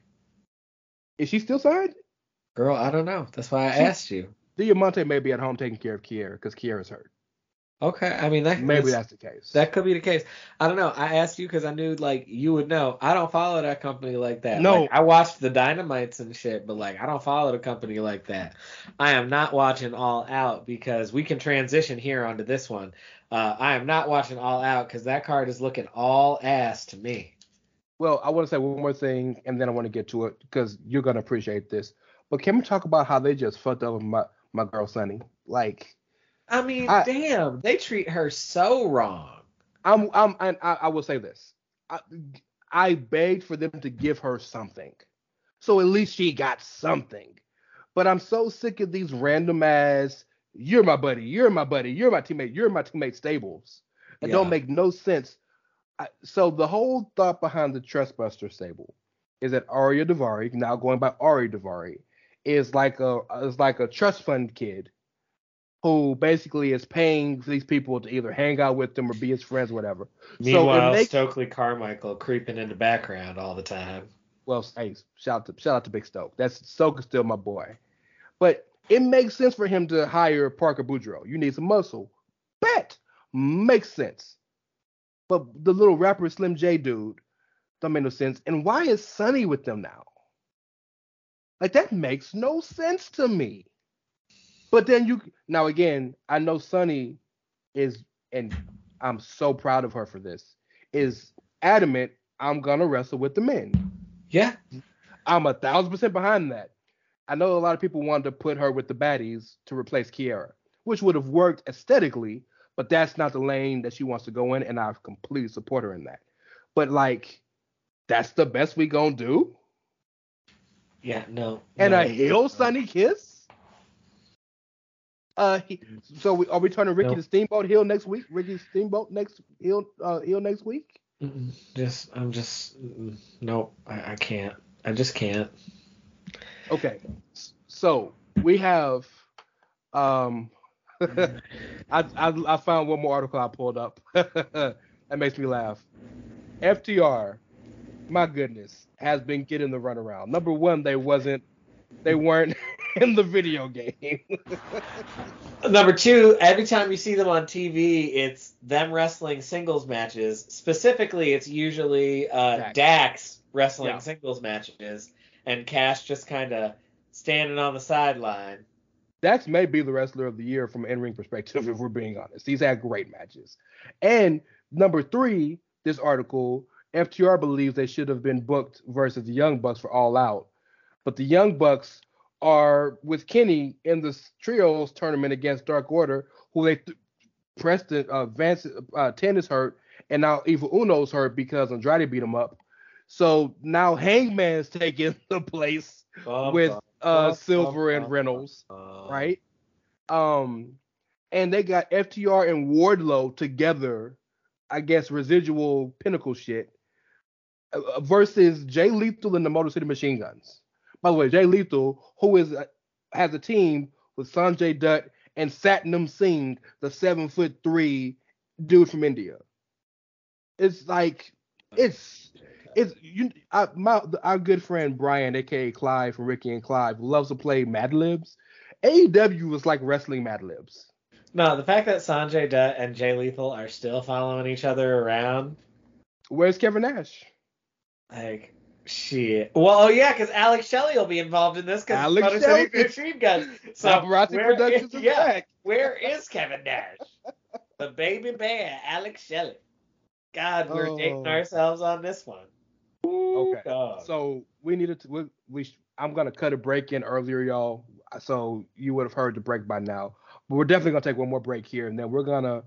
Is she still signed? Girl, I don't know. That's why I She- asked you. Diamante may be at home taking care of Kiera because Kiera's hurt. Okay, I mean that Maybe that's- the case. That could be the case. I don't know. I asked you because I knew like you would know. I don't follow that company like that. No. Like, I watched the Dynamites and shit, but like I don't follow the company like that. I am not watching All Out because we can transition here onto this one. Uh, I am not watching All Out because that card is looking all ass to me. well, I want to say one more thing, and then I want to get to it because you're gonna appreciate this. But can we talk about how they just fucked up my my girl Sonny? Like, I mean, I- damn, they treat her so wrong. I'm I'm and I, I will say this. I, I begged for them to give her something. So at least she got something. But I'm so sick of these random ass, you're my buddy, you're my buddy, you're my teammate, you're my teammate stables. It don't make no sense. I, so the whole thought behind the Trustbuster stable is that Ariya Daivari, now going by Ari Daivari, is like a is like a trust fund kid who basically is paying these people to either hang out with them or be his friends, whatever. Meanwhile, makes- Stokely Carmichael creeping in the background all the time. Well, hey, shout out to shout out to Big Stoke. That's Stoke is still my boy. But it makes sense for him to hire Parker Boudreaux. You need some muscle. Bet makes sense. But the little rapper Slim J dude don't make no sense. And why is Sonny with them now? Like that makes no sense to me. But then you now again, I know Sonny is, and I'm so proud of her for this, is adamant I'm gonna wrestle with the men. Yeah, I'm a thousand percent behind that. I know a lot of people wanted to put her with the baddies to replace Kiera, which would have worked aesthetically, but that's not the lane that she wants to go in, and I completely support her in that. But like, that's the best we gonna do. Yeah, no. And no, a heel no. Sonny Kiss. Uh, he, so we, are we turning Ricky No. the Steamboat Hill next week? Ricky Steamboat next Hill uh heel next week? Just, I'm just, mm, no, I, I can't. I just can't. Okay, so we have, um, [LAUGHS] I, I I found one more article I pulled up [LAUGHS] that makes me laugh. FTR, my goodness, has been getting the runaround. Number one, they wasn't, they weren't [LAUGHS] in the video game. [LAUGHS] Number two, every time you see them on TV, it's them wrestling singles matches. Specifically, it's usually uh, Dax. Dax wrestling Yeah. singles matches, and Cash just kind of standing on the sideline. Dax may be the wrestler of the year from an in-ring perspective, if we're being honest. He's had great matches. And number three, this article, FTR believes they should have been booked versus the Young Bucks for All Out. But the Young Bucks are with Kenny in the trios tournament against Dark Order, who they th- Preston uh, Vance uh, Ten is hurt, and now Evil Uno's hurt because Andrade beat him up. So now Hangman's taking [LAUGHS] the place with uh, Silver and Reynolds right? Um, and they got FTR and Wardlow together, I guess residual pinnacle shit, uh, versus Jay Lethal and the Motor City Machine Guns. By the way, Jay Lethal, who is uh, has a team with Sanjay Dutt and Satnam Singh, the seven foot three dude from India. It's like it's it's you I, my our good friend Brian, aka Clive from Ricky and Clive, loves to play Mad Libs. AEW was like wrestling Mad Libs. No, the fact that Sanjay Dutt and Jay Lethal are still following each other around, Where's Kevin Nash? like, shit. Well, oh yeah, because Alex Shelley will be involved in this because Alex Motor City Shelley. Machine Guns. So Paparazzi where is- Productions [LAUGHS] is yeah, back. where is Kevin Nash? the baby bear, Alex Shelley. God, we're Oh. dating ourselves on this one. Okay. dog. So we needed to. We, we sh- I'm gonna cut a break in earlier, y'all. So you would have heard the break by now. But we're definitely gonna take one more break here, and then we're gonna,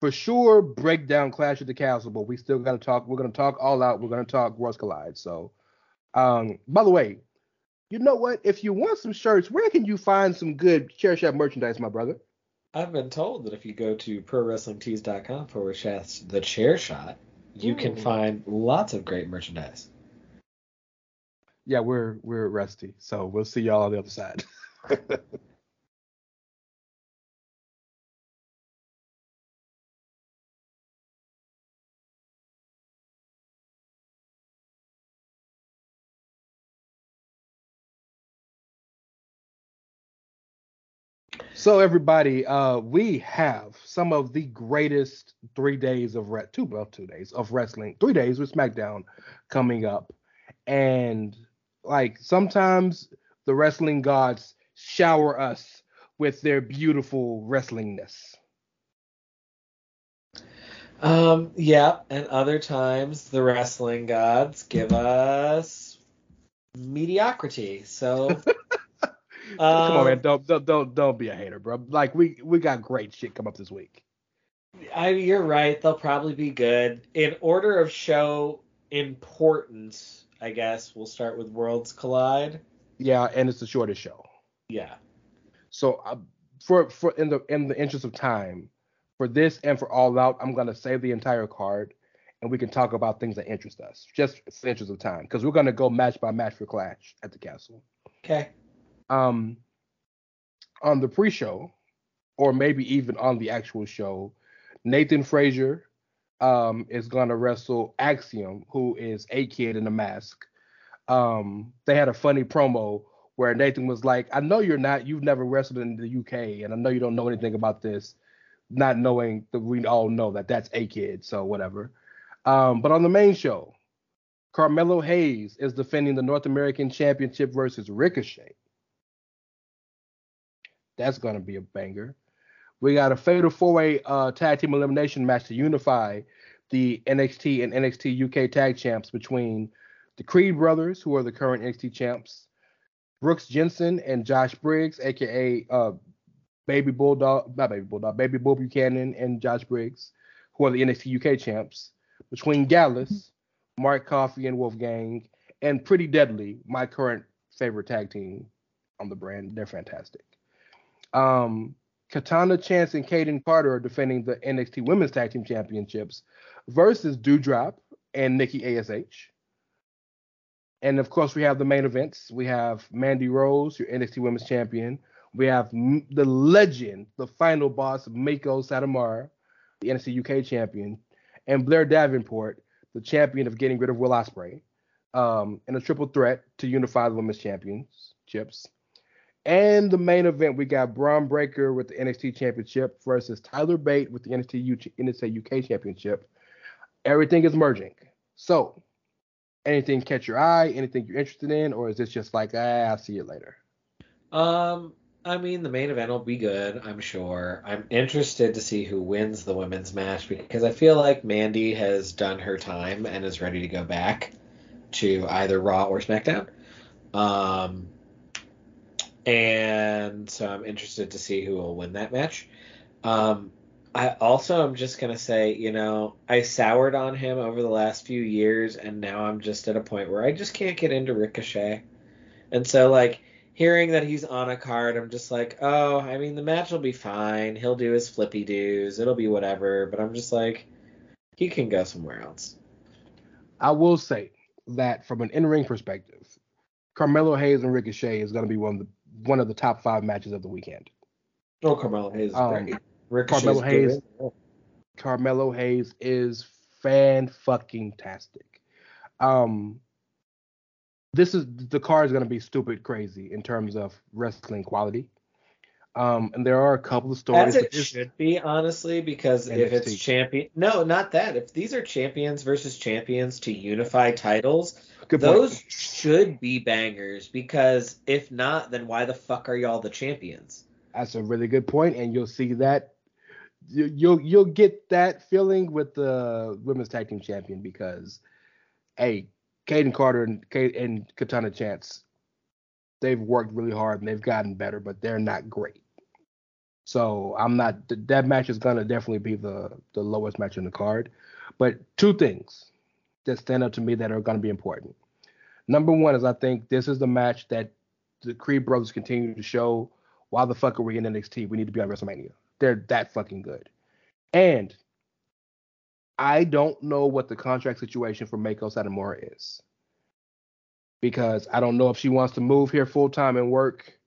for sure, break down Clash of the Castle. But we still gotta talk. We're gonna talk all out. We're gonna talk Worlds Collide. So, um, by the way, you know what? If you want some shirts, where can you find some good chair shot merchandise, my brother? I've been told that if you go to prowrestlingtees.com forward slash the chair shot, you can find lots of great merchandise. Yeah, we're we're rusty. So we'll see y'all on the other side. [LAUGHS] So everybody, uh, we have some of the greatest three days of re- two well two days of wrestling, three days with SmackDown coming up, and like sometimes the wrestling gods shower us with their beautiful wrestlingness. Um, yeah, and other times the wrestling gods give us mediocrity. So [LAUGHS] Come on, man, um, don't, don't don't don't be a hater, bro. Like we we got great shit come up this week. I, you're right. They'll probably be good. In order of show importance, I guess we'll start with Worlds Collide. Yeah, and it's the shortest show. Yeah. So uh, for for in the in the interest of time, for this and for All Out, I'm gonna save the entire card, and we can talk about things that interest us, just for the interest of time, because we're gonna go match by match for Clash at the Castle. Okay. Um, on the pre-show, or maybe even on the actual show, Nathan Frazer um is gonna wrestle Axiom, who is a kid in a mask. Um, they had a funny promo where Nathan was like, I know you're not, you've never wrestled in the UK, and I know you don't know anything about this, not knowing that we all know that that's a kid, so whatever. Um, but on the main show, Carmelo Hayes is defending the North American Championship versus Ricochet. That's gonna be a banger. We got a fatal four-way uh, tag team elimination match to unify the NXT and NXT UK tag champs between the Creed brothers, who are the current NXT champs, Brooks Jensen and Josh Briggs, aka uh, Baby Bulldog, not Baby Bulldog, Baby Bull Buchanan and Josh Briggs, who are the NXT UK champs, between Gallus, Mark Coffey and Wolfgang, and Pretty Deadly, my current favorite tag team on the brand. They're fantastic. Um, Katana Chance and Kayden Carter are defending the NXT Women's Tag Team Championships versus Doudrop and Nikki ASH. And of course, we have the main events. We have Mandy Rose, your NXT Women's Champion. We have the legend, the final boss, Meiko Satomura, the NXT UK Champion, and Blair Davenport, the champion of getting rid of Will Ospreay, um, in a triple threat to unify the Women's Championships. And the main event, we got Bron Breakker with the NXT Championship versus Tyler Bate with the NXT UK Championship. Everything is merging. So, anything catch your eye? Anything you're interested in, or is this just like, ah, I'll see you later? Um, I mean, the main event will be good, I'm sure. I'm interested to see who wins the women's match because I feel like Mandy has done her time and is ready to go back to either Raw or SmackDown. Um, and so I'm interested to see who will win that match. Um, I also am just gonna say, you know, I soured on him over the last few years, and now I'm just at a point where I just can't get into Ricochet. And so, like, hearing that he's on a card, I'm just like, oh, I mean, the match will be fine. He'll do his flippy doos. It'll be whatever. But I'm just like, he can go somewhere else. I will say that from an in-ring perspective, Carmelo Hayes and Ricochet is going to be one of the one of the top five matches of the weekend. Oh, Carmelo Hayes is Um, great. Ricochet's Carmelo good. Hayes, Carmelo Hayes is fan fucking tastic. Um, this is the card is going to be stupid crazy in terms of wrestling quality. Um, and there are a couple of stories. As it should be, honestly, because if it's champion, no, not that. If these are champions versus champions to unify titles, Good point. those should be bangers. Because if not, then why the fuck are y'all the champions? That's a really good point, and you'll see that you, you'll you'll get that feeling with the women's tag team champion because, hey, Kayden Carter and Kate and Katana Chance, they've worked really hard and they've gotten better, but they're not great. So I'm not that match is gonna definitely be the the lowest match in the card. But two things that stand out to me that are gonna be important. Number one is I think this is the match that the Creed brothers continue to show why the fuck are we in NXT? We need to be on WrestleMania. They're that fucking good. And I don't know what the contract situation for Meiko Satomura is. Because I don't know if she wants to move here full time and work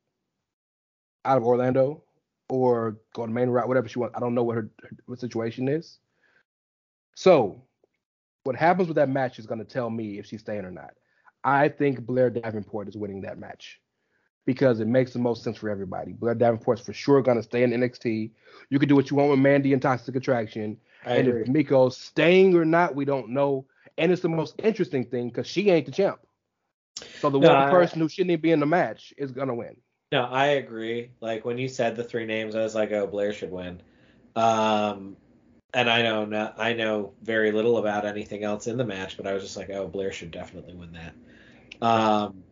out of Orlando or go to main route, whatever she wants. I don't know what her, her what situation is. So what happens with that match is going to tell me if she's staying or not. I think Blair Davenport is winning that match because it makes the most sense for everybody. Blair Davenport's for sure going to stay in NXT. You can do what you want with Mandy and Toxic Attraction. I and agree. if Meiko's staying or not, we don't know. And it's the most interesting thing because she ain't the champ. So the No, one I- person who shouldn't even be in the match is gonna win. No, I agree. Like when you said the three names, I was like, oh, Blair should win. Um, and I know not, I know very little about anything else in the match, but I was just like, oh, Blair should definitely win that. Um,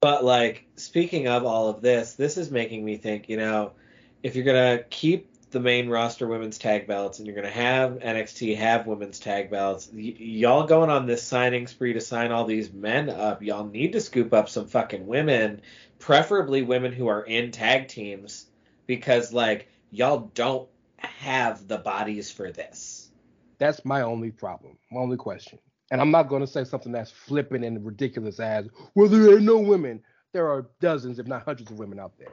but like speaking of all of this, this is making me think. You know, if you're gonna keep the main roster women's tag belts and you're gonna have NXT have women's tag belts, y- y'all going on this signing spree to sign all these men up, y'all need to scoop up some fucking women preferably women who are in tag teams because like y'all don't have the bodies for this. That's my only problem, my only question. And I'm not gonna say something that's flippant and ridiculous as, well, there ain't no women. There are dozens, if not hundreds, of women out there.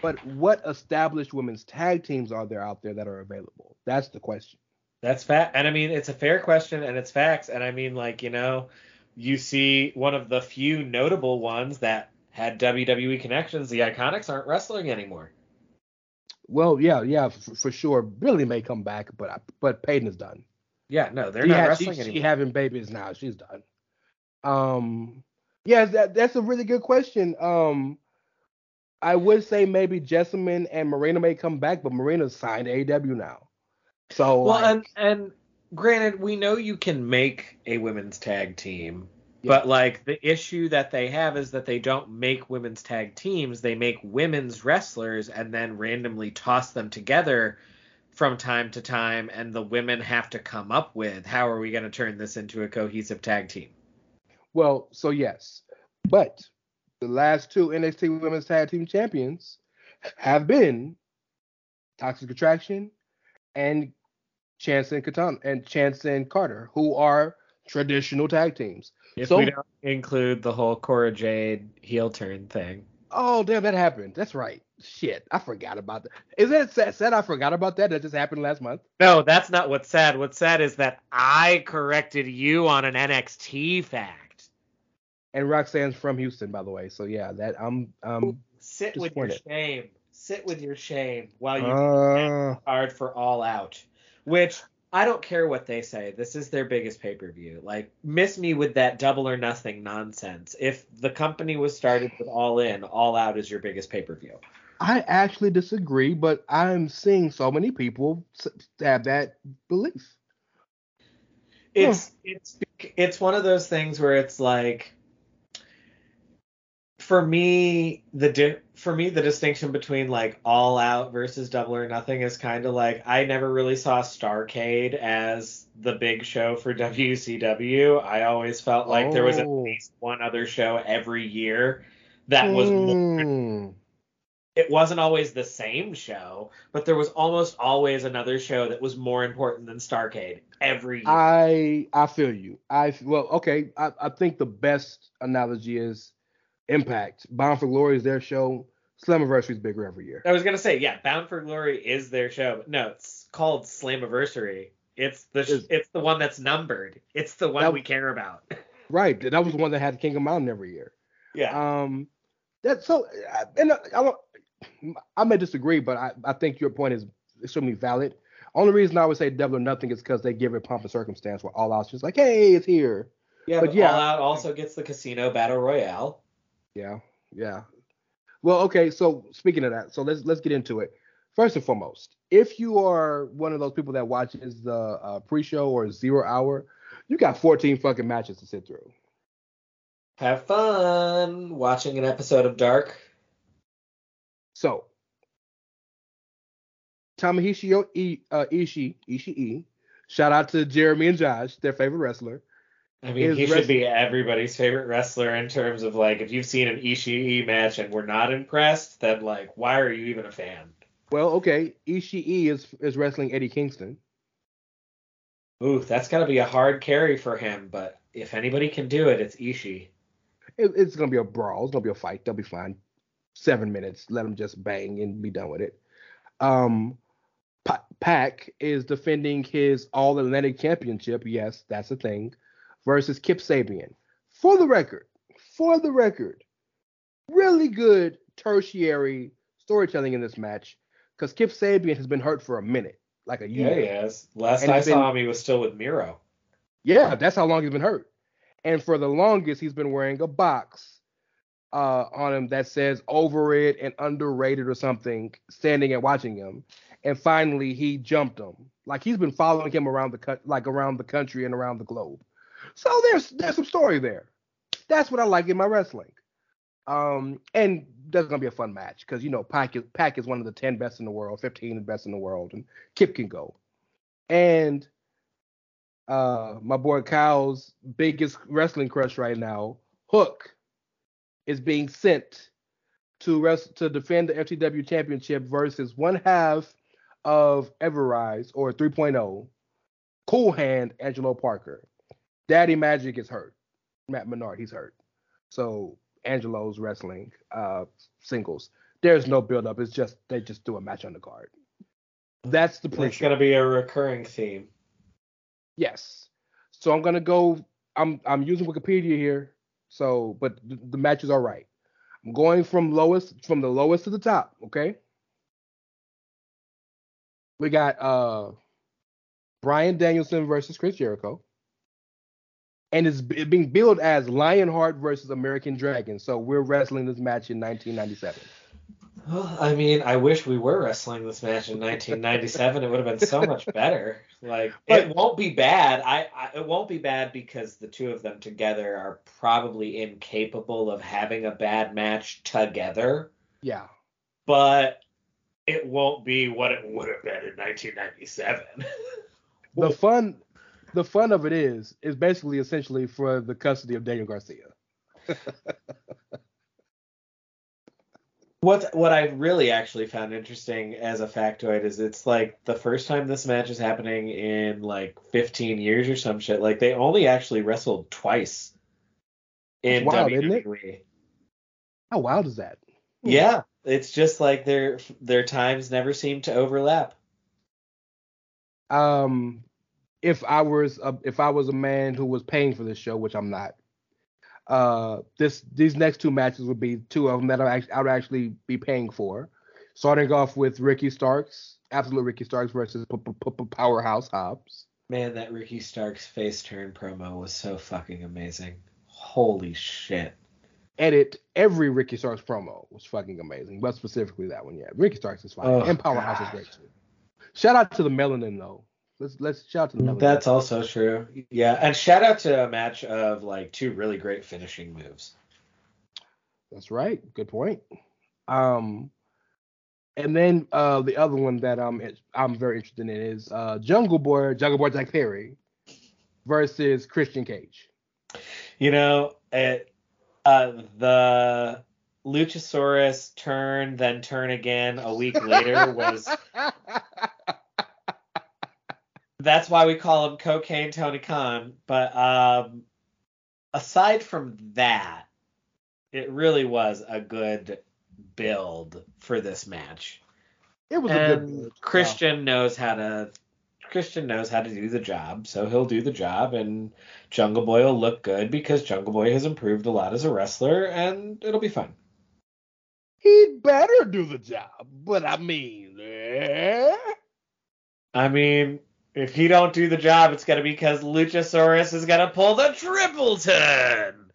But what established women's tag teams are there out there that are available? That's the question. That's fact and I mean it's a fair question and it's facts and I mean like, you know, you see one of the few notable ones that had WWE connections, the Iconics aren't wrestling anymore. Well, yeah, yeah, for, for sure. Billie may come back, but I, but Peyton is done. Yeah, no, they're she not ha- wrestling she, anymore. She having babies now. She's done. Um, yeah, that that's a really good question. Um, I would say maybe Jessamyn and Marina may come back, but Marina's signed AW now. So well, like, and and granted, we know you can make a women's tag team But like the issue that they have is that they don't make women's tag teams, they make women's wrestlers and then randomly toss them together from time to time and the women have to come up with how are we going to turn this into a cohesive tag team. Well, so yes. But the last two NXT Women's Tag Team Champions have been Toxic Attraction and Chance and Katana and Chance and Carter, who are traditional tag teams. If So- we don't include the whole Cora Jade heel turn thing. Oh damn, that happened. That's right. Shit, I forgot about that. Is that sad? sad I forgot about that. That just happened last month. No, that's not what's sad. What's sad is that I corrected you on an NXT fact. And Roxanne's from Houston, by the way. So yeah, that I'm um Sit with your shame. Sit with your shame while you uh, hard for All Out, which I don't care what they say. This is their biggest pay per view. Like, miss me with that double or nothing nonsense. If the company was started with All In, All Out is your biggest pay per view. I actually disagree, but I'm seeing so many people have that belief. It's it's it's one of those things where it's like for me the di- for me the distinction between like all out versus double or nothing is kind of like I never really saw Starcade as the big show for [LAUGHS] WCW. I always felt like there was at Oh. least one other show every year that was more Hmm. it wasn't always the same show, but there was almost always another show that was more important than Starcade every year. I I feel you. I well, okay. I, I think the best analogy is Impact. Bound for Glory is their show. Slammiversary is bigger every year. I was gonna say, yeah, Bound for Glory is their show, but no, it's called Slammiversary. It's the sh- Is- it's the one that's numbered. It's the one That- we care about. [LAUGHS] Right. That was the one that had King of Mountain every year. yeah. Um, that so and I, I don't. I may disagree, but I, I think your point is extremely valid. Only reason I would say Double or nothing is because they give it pomp and circumstance where all out's just like, hey, it's here. yeah, but but, yeah. All Out also gets the Casino Battle Royale. Yeah, yeah. Well, okay. So speaking of that, so let's let's get into it. First and foremost, if you are one of those people that watches the uh, pre-show or zero hour, you got 14 fucking matches to sit through. Have fun watching an episode of Dark. So, Tamahishi uh, Ishii, Ishii, shout out to Jeremy and Josh, their favorite wrestler. I mean, he should be everybody's favorite wrestler in terms of like, if you've seen an Ishii match and we're not impressed, then like, why are you even a fan? Well, okay, Ishii is is wrestling Eddie Kingston. Ooh, that's gotta be a hard carry for him, but if anybody can do it, it's Ishii. It, it's gonna be a brawl. It's gonna be a fight. They'll be fine. Seven minutes. Let them just bang and be done with it. Um, Pa- Pac is defending his All Atlantic Championship. Yes, that's a thing. Versus Kip Sabian. For the record, for the record, really good tertiary storytelling in this match because Kip Sabian has been hurt for a minute, like a Yeah, year. he is. Last And I it's saw been- him, he was still with Miro. Yeah, that's how long he's been hurt. And for the longest, he's been wearing a box uh, on him that says over it and underrated or something, standing and watching him. And finally, he jumped him. Like he's been following him around the co- like around the country and around the globe. So there's there's some story there. That's what I like in my wrestling. Um, and that's gonna be a fun match because you know Pac is Pac is one of the ten best in the world, fifteen best in the world, and Kip can go. And uh my boy Kyle's biggest wrestling crush right now, Hook, is being sent to rest to defend the FTW championship versus one half of Everrise or 3.0, Cool Hand Angelo Parker. Daddy Magic is hurt. Matt Menard, he's hurt. So Angelo's wrestling uh singles. There's no build up. It's just they just do a match on the card. That's the It's gonna be a recurring theme. Yes. So I'm gonna go. I'm I'm using Wikipedia here. So, but the, the matches are right. I'm going from lowest from the lowest to the top. Okay. We got uh Bryan Danielson versus Chris Jericho, and it's being billed as Lionheart versus American Dragon. So we're wrestling this match in 1997. Well, [SIGHS] I mean, I wish we were wrestling this match in 1997. it would have been so much [LAUGHS] better. Like, it won't be bad. I, I it won't be bad because the two of them together are probably incapable of having a bad match together. Yeah. But it won't be what it would have been in 1997. the fun, the fun of it is, is basically essentially for the custody of Daniel Garcia. [LAUGHS] what what I really actually found interesting as a factoid is it's like the first time this match is happening in like 15 years or some shit. Like they only actually wrestled twice in wild, WWE. How wild is that? Yeah, it's just like their their times never seem to overlap. Um, if I was a, if I was a man who was paying for this show, which I'm not, uh, this these next two matches would be two of them that I, I would actually be paying for. Starting off with Ricky Starks, absolute Ricky Starks versus Powerhouse Hobbs. Man, that Ricky Starks face turn promo was so fucking amazing. Holy shit. Edit every Ricky Starks promo was fucking amazing, but specifically that one, yeah. Ricky Starks is fine, oh, and Powerhouse God. is great too. Shout out to the melanin though. Let's let's shout out to the melanin. That's also true. Yeah, and shout out to a match of like two really great finishing moves. That's right. Good point. Um, and then uh, the other one that I'm I'm very interested in is uh, Jungle Boy, Jungle Boy Jack Perry versus Christian Cage. You know, it, uh, the Luchasaurus turn, then turn again a week later was. [LAUGHS] That's why we call him Cocaine Tony Khan. But um, aside from that, it really was a good build for this match. It was and a good build. Christian knows how to Christian knows how to do the job, so he'll do the job, and Jungle Boy will look good because Jungle Boy has improved a lot as a wrestler, and it'll be fun. He'd better do the job, but I mean, eh? I mean, if he don't do the job, it's gonna be because Luchasaurus is gonna pull the triple turn.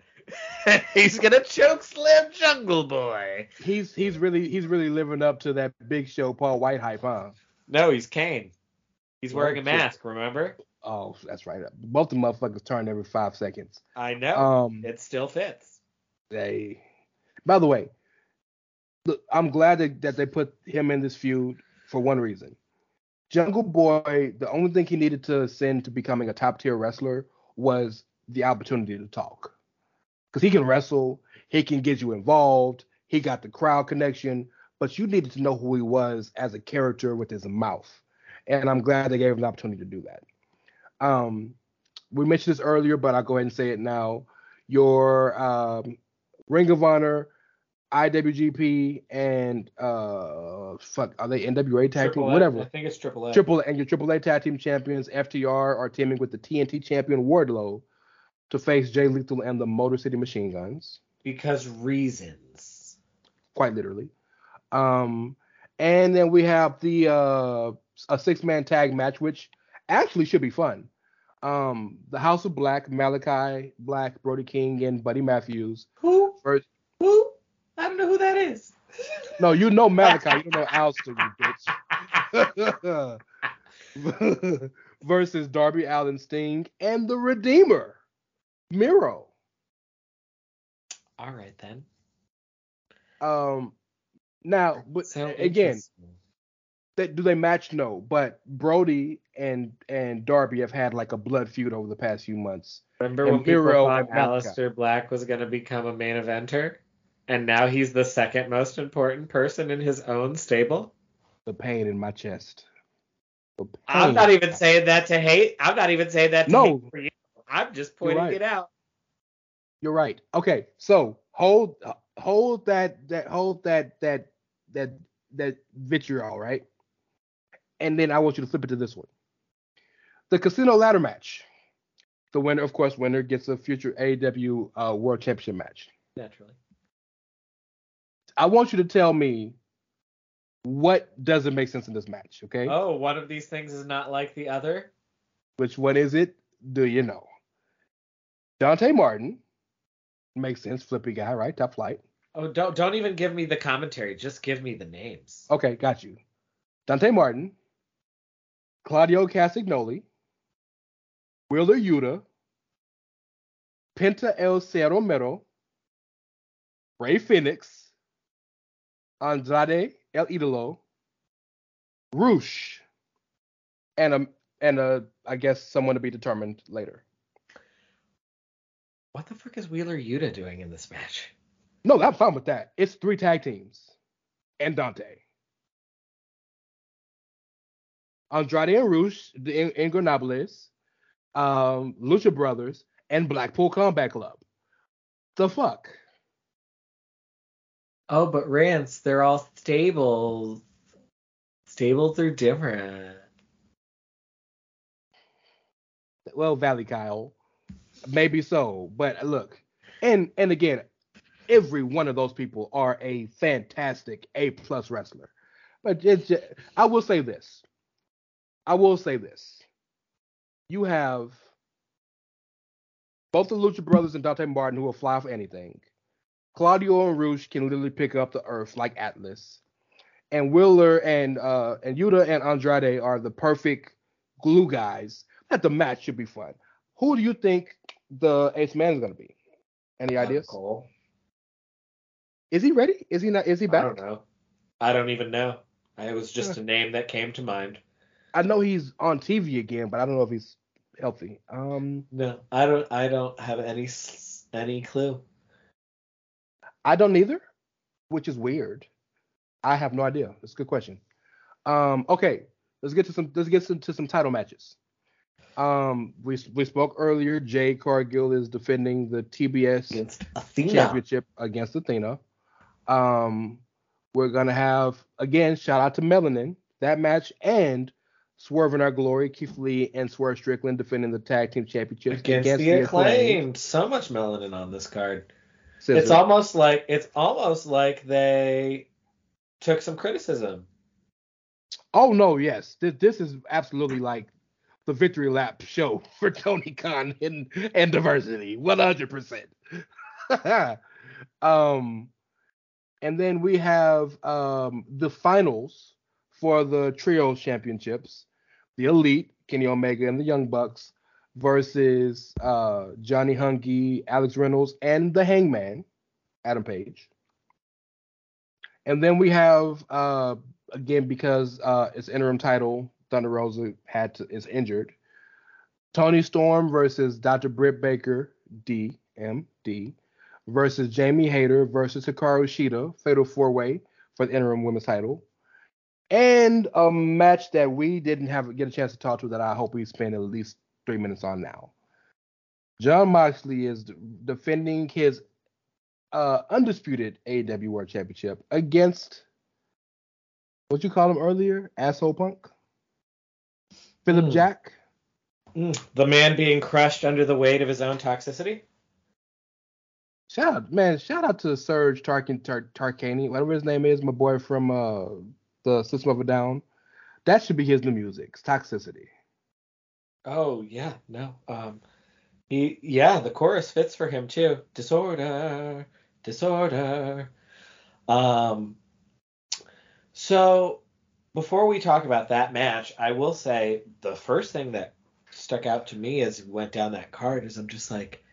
[LAUGHS] he's gonna choke slam Jungle Boy. He's he's really he's really living up to that Big Show Paul White hype, huh? No, he's Kane. He's wearing a mask, remember? Oh, that's right. Both the motherfuckers turn every five seconds. I know. Um, it still fits. They. By the way, look, I'm glad that, that they put him in this feud for one reason. Jungle Boy, the only thing he needed to ascend to becoming a top tier wrestler was the opportunity to talk. Because he can wrestle, he can get you involved, he got the crowd connection, but you needed to know who he was as a character with his mouth and I'm glad they gave him the opportunity to do that. Um, we mentioned this earlier, but I'll go ahead and say it now. Your um, Ring of Honor, IWGP, and uh, fuck, are they NWA tag team? Whatever. I think it's Triple A. Triple A and your Triple A tag team champions FTR are teaming with the TNT champion Wardlow to face Jay Lethal and the Motor City Machine Guns. Because reasons. Quite literally. Um, and then we have the uh, a six man tag match, which actually should be fun. Um, the House of Black, Malakai Black, Brody King, and Buddy Matthews. Who? First, who? I don't know who that is. No, you know Malakai. you know [LAUGHS] Aleister, you bitch. [LAUGHS] Versus Darby Allin Sting and the Redeemer, Miro. All right then. Um, now, but again, do they match? No, but Brody and and Darby have had like a blood feud over the past few months. Remember and when Miro people thought Aleister Black was going to become a main eventer, and now he's the second most important person in his own stable? The pain in my chest. I'm not even saying that to hate. I'm not even saying that to no. hate for you. I'm just pointing right. it out. You're right. Okay, so hold hold that that hold that that that that vitriol, right? and then I want you to flip it to this one. The casino ladder match. The winner, of course, winner gets a future AEW uh, World Championship match. Naturally. I want you to tell me what doesn't make sense in this match, okay? Oh, one of these things is not like the other? Which one is it? Do you know? Dante Martin makes sense, flippy guy, right? Top flight. Oh, don't don't even give me the commentary. Just give me the names. Okay, got you. Dante Martin, Claudio Castagnoli, Wheeler Yuta, Penta El Zero Miedo, Rey Fenix, Andrade El Idolo, Rush, and a and a I guess someone to be determined later. What the fuck is Wheeler Yuta doing in this match? No, I'm fine with that. It's three tag teams and Dante. Andrade and Rush, the In- Ingobernables, um, Lucha Brothers, and Blackpool Combat Club. The fuck? Oh, but Rance, they're all stables. Stables are different. Well, Valley Kyle, maybe so, but look, and and again, every one of those people are a fantastic A plus wrestler. But it's just, I will say this. I will say this. You have both the Lucha Brothers and Dante Martin who will fly for anything. Claudio and Rush can literally pick up the earth like Atlas. And Wheeler and uh and Yuta and Andrade are the perfect glue guys. That the match should be fun. Who do you think the ace man is gonna be? Any ideas? Cole. Is he ready? Is he not? Is he back? I don't know. I don't even know. It was just a name that came to mind. I know he's on TV again, but I don't know if he's healthy. Um, No, I don't. I don't have any any clue. I don't either, which is weird. I have no idea. That's a good question. Um, okay, let's get to some. Let's get some, to some title matches. Um, we we spoke earlier. Jade Cargill is defending the TBS Against championship against Athena. Um, we're gonna have again shout out to Melanin that match and Swerve in Our Glory, Keith Lee and Swerve Strickland defending the tag team championships Against, the acclaimed. So much melanin on this card. Scissor. It's almost like it's almost like they took some criticism. Oh no, yes, this this is absolutely like the victory lap show [LAUGHS] for Tony Khan and and diversity, one hundred percent. [LAUGHS] Um, and then we have um the finals for the trio championships, the Elite, Kenny Omega and the Young Bucks versus uh Johnny Hungee, Alex Reynolds, and the Hangman, Adam Page. And then we have uh again because uh it's interim title, Thunder Rosa had to is injured. Toni Storm versus Dr. Britt Baker, DMD, versus Jamie Hayter versus Hikaru Shida, Fatal Four Way for the interim women's title. And a match that we didn't have get a chance to talk to that I hope we spend at least three minutes on now. Jon Moxley is defending his uh, undisputed AEW World Championship against what you call him earlier, asshole punk, Philip Hmm. Jack. The man being crushed under the weight of his own toxicity. Shout out, man! Shout out to Serge Tarkin Tar- Tarkani, whatever his name is, my boy from uh the System of a Down. That should be his new music, Toxicity. Oh yeah, no. Um, he yeah, the chorus fits for him too. Disorder, disorder. Um, so before we talk about that match, I will say the first thing that stuck out to me as we went down that card is I'm just like,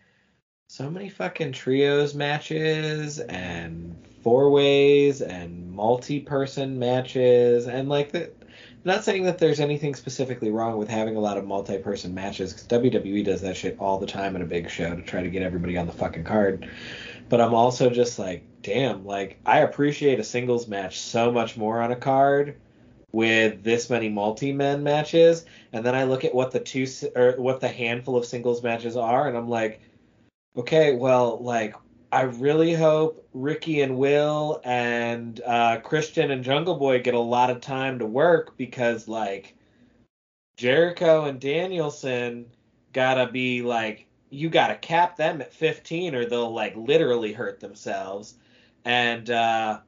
so many fucking trios matches and four ways and multi-person matches and like the not saying that there's anything specifically wrong with having a lot of multi-person matches because WWE does that shit all the time in a big show to try to get everybody on the fucking card. But I'm also just like, damn, like I appreciate a singles match so much more on a card with this many multi-men matches, and then I look at what the two or what the handful of singles matches are, and I'm like, okay, well, like I really hope Ricky and Will and uh, Christian and Jungle Boy get a lot of time to work because like Jericho and Danielson gotta be like you gotta cap them at 15 or they'll like literally hurt themselves and uh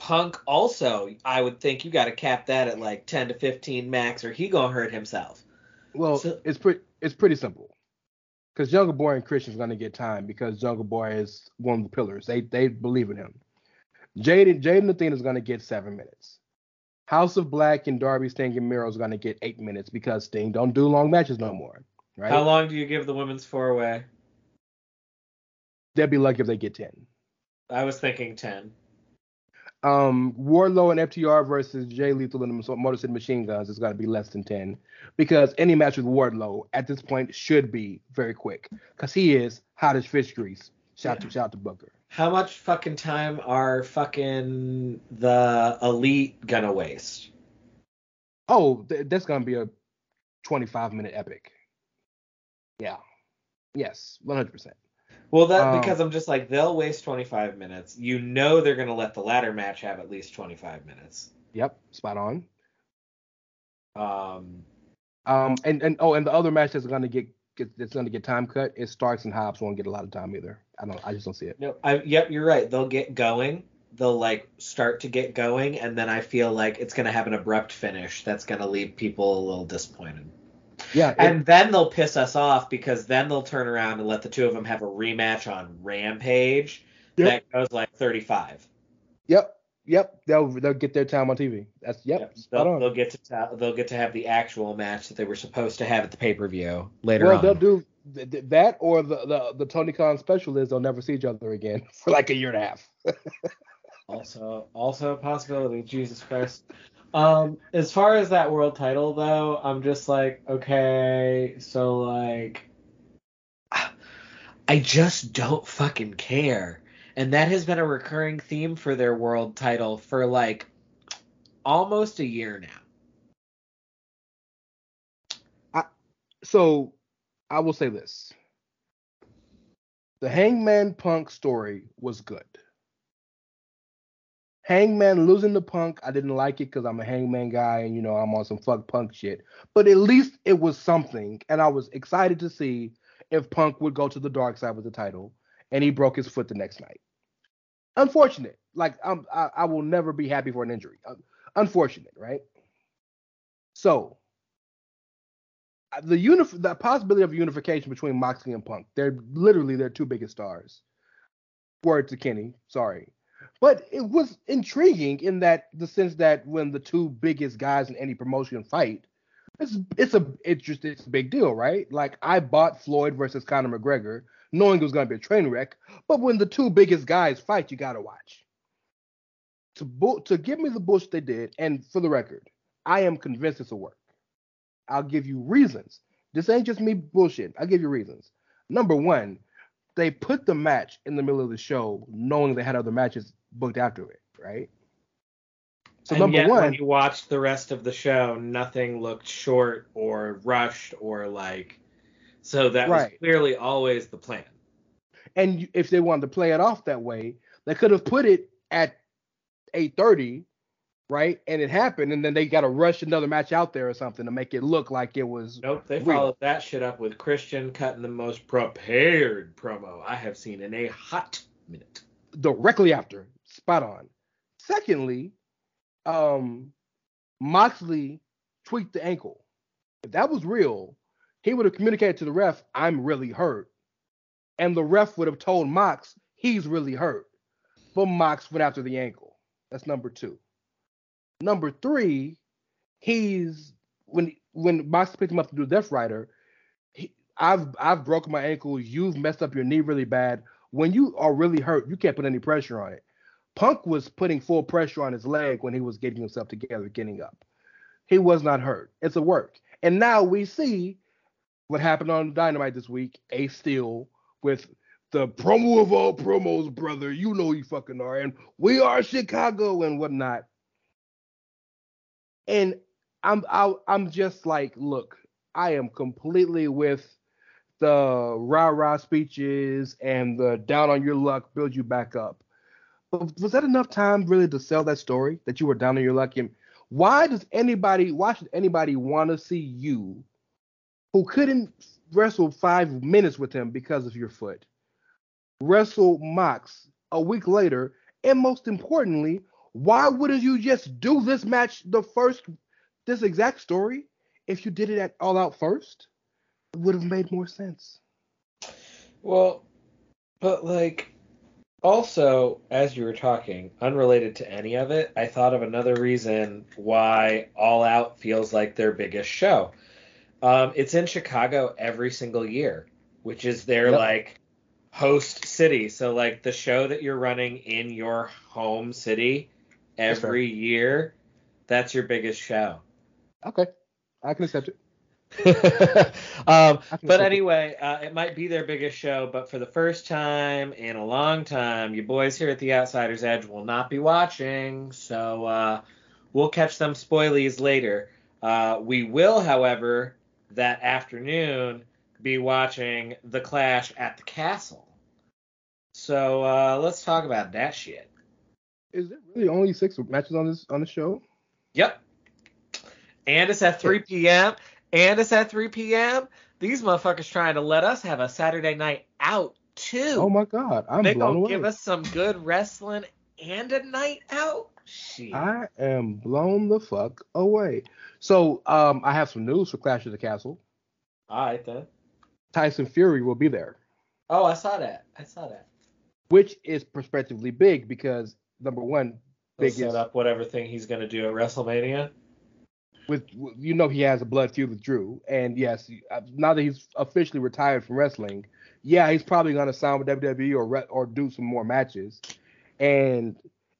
Punk also I would think you gotta cap that at like 10 to 15 max or he gonna hurt himself. Well, So- it's pretty it's pretty simple. Because Jungle Boy and Christian's gonna get time because Jungle Boy is one of the pillars. They they believe in him. Jaden Jaden Athena is gonna get seven minutes. House of Black and Darby Sting and Miro is gonna get eight minutes because Sting don't do long matches no more. Right? How long do you give the women's four way? They'll be lucky if they get ten. I was thinking ten. Um, Wardlow and FTR versus Jay Lethal and the Motor City Machine Guns is going to be less than 10 because any match with Wardlow at this point should be very quick because he is hot as fish grease. Shout Yeah. to shout to Booker. How much fucking time are fucking the elite gonna waste? Oh, th- that's going to be a 25 minute epic. Yeah. Yes, 100%. Well, that Um, because I'm just like they'll waste 25 minutes. You know they're gonna let the ladder match have at least 25 minutes. Yep, spot on. Um, Um, and and oh, and the other match that's going to get, get that's going to get time cut is Starks and Hobbs won't get a lot of time either. I don't. I just don't see it. no, I, yep, you're right. They'll get going. They'll like start to get going, and then I feel like it's gonna have an abrupt finish that's gonna leave people a little disappointed. Yeah, it- And then they'll piss us off because then they'll turn around and let the two of them have a rematch on Rampage Yep. that goes like 35. Yep. Yep. They'll they'll get their time on TV. That's yep. Yep. They'll, they'll get to they'll get to have the actual match that they were supposed to have at the pay per view later well, on. they'll do th- th- that or the, the the Tony Khan special is they'll never see each other again [LAUGHS] for like a year and a half. [LAUGHS] Also, also a possibility. Jesus Christ. Um, as far as that world title though, I'm just like, okay, so like, I just don't fucking care, and that has been a recurring theme for their world title for like almost a year now. I, So I will say this: the Hangman Punk story was good. Hangman losing to Punk, I didn't like it because I'm a Hangman guy and you know I'm on some fuck Punk shit. But at least it was something, and I was excited to see if Punk would go to the dark side with the title, and he broke his foot the next night. Unfortunate. Like I'm, I, I will never be happy for an injury. Unfortunate, right? So uh, the unif- the possibility of unification between Moxley and Punk, they're literally their two biggest stars. Word to Kenny, sorry. But it was intriguing in that the sense that when the two biggest guys in any promotion fight, it's it's a it's just it's a big deal, right? Like I bought Floyd versus Conor McGregor, knowing it was gonna be a train wreck, but when the two biggest guys fight, you gotta watch. To bu- to give me the bullshit they did, and for the record, I am convinced it's a work. I'll give you reasons. This ain't just me bullshit. I'll give you reasons. Number one, they put the match in the middle of the show, knowing they had other matches booked after it, right? So and number yet, one, when you watched the rest of the show, nothing looked short or rushed or like. So that was clearly always the plan. and if they wanted to play it off that way, they could have put it at 8:30, right? And it happened, and then they got to rush another match out there or something to make it look like it was. Nope, they Real. followed that shit up with Christian cutting the most prepared promo I have seen in a hot minute. directly after. Spot on. Secondly, um, Moxley tweaked the ankle. If that was real, he would have communicated to the ref, "I'm really hurt," and the ref would have told Mox he's really hurt. But Mox went after the ankle. That's number two. Number three, he's when when Mox picked him up to do Death Rider. He, I've I've broken my ankle. You've messed up your knee really bad when you are really hurt, you can't put any pressure on it. Punk was putting full pressure on his leg when he was getting himself together, getting up. He was not hurt. It's a work. And now we see what happened on Dynamite this week. Ace Steel with the promo of all promos, brother. You know you fucking are. And we are Chicago and whatnot. And I'm I, I'm just like, look, I am completely with the rah rah speeches and the down on your luck build you back up. But was that enough time really to sell that story that you were down on your luck? And why does anybody, why should anybody want to see you who couldn't wrestle five minutes with him because of your foot wrestle Mox a week later? And most importantly, why wouldn't you just do this match the first, this exact story, if you did it at all out first? It would have made more sense. Well, but like, also, as you were talking, unrelated to any of it, I thought of another reason why All Out feels like their biggest show. Um, it's in Chicago every single year, which is their Yep. like host city. So like the show that you're running in your home city That's every year, that's your biggest show. Okay, I can accept it. [LAUGHS] um, but anyway, uh, it might be their biggest show, but for the first time in a long time, you boys here at the Outsiders Edge will not be watching, so uh, we'll catch them spoilies later. Uh, we will, however, that afternoon be watching The Clash at the Castle. So uh, let's talk about that shit. Is there really only six matches on this on the show? Yep. And it's at 3 p.m. And it's at 3 p.m. These motherfuckers trying to let us have a Saturday night out too. Oh my god, I'm they blown gonna away. give us some good wrestling and a night out. Shit. I am blown the fuck away. So, um, I have some news for Clash of the Castle. All right then. Tyson Fury will be there, Oh, I saw that. I saw that. which is prospectively big because number one, biggest set up whatever thing he's gonna do at WrestleMania. with you know he has a blood feud with Drew, and yes, uh, now that he's officially retired from wrestling, yeah, he's probably gonna sign with WWE or or do some more matches, and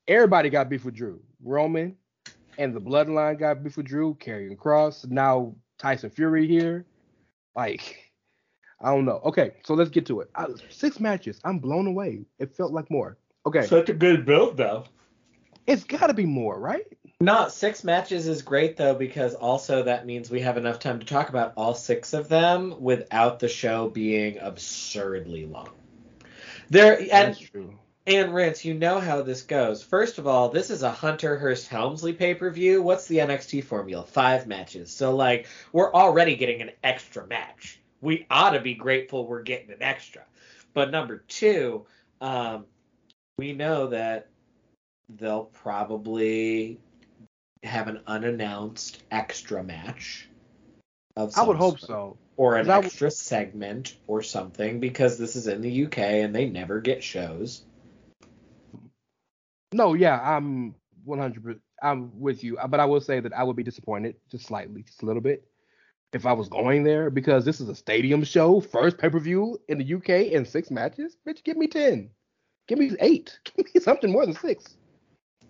everybody got beef with Drew, Roman, and the Bloodline got beef with Drew, Karrion Kross, now Tyson Fury here, like. I don't know. Okay, so let's get to it. I, six matches. I'm blown away. It felt like more. Okay, Such a good build though. it's got to be more, right? Not six matches is great though because also that means we have enough time to talk about all six of them without the show being absurdly long. There and That's true. and Rince, you know how this goes. First of all, this is a Hunter Hearst Helmsley pay per view. What's the NXT formula? Five matches. So like we're already getting an extra match. We ought to be grateful we're getting an extra. But number two, um, we know that they'll probably have an unannounced extra match. Of I would hope sort. so. Or an I w- extra segment or something because this is in the UK and they never get shows. No, yeah, I'm 100. I'm with you, but I will say that I would be disappointed just slightly, just a little bit, if I was going there because this is a stadium show, first pay per view in the UK, and six matches. Bitch, give me ten, give me eight, [LAUGHS] give me something more than six.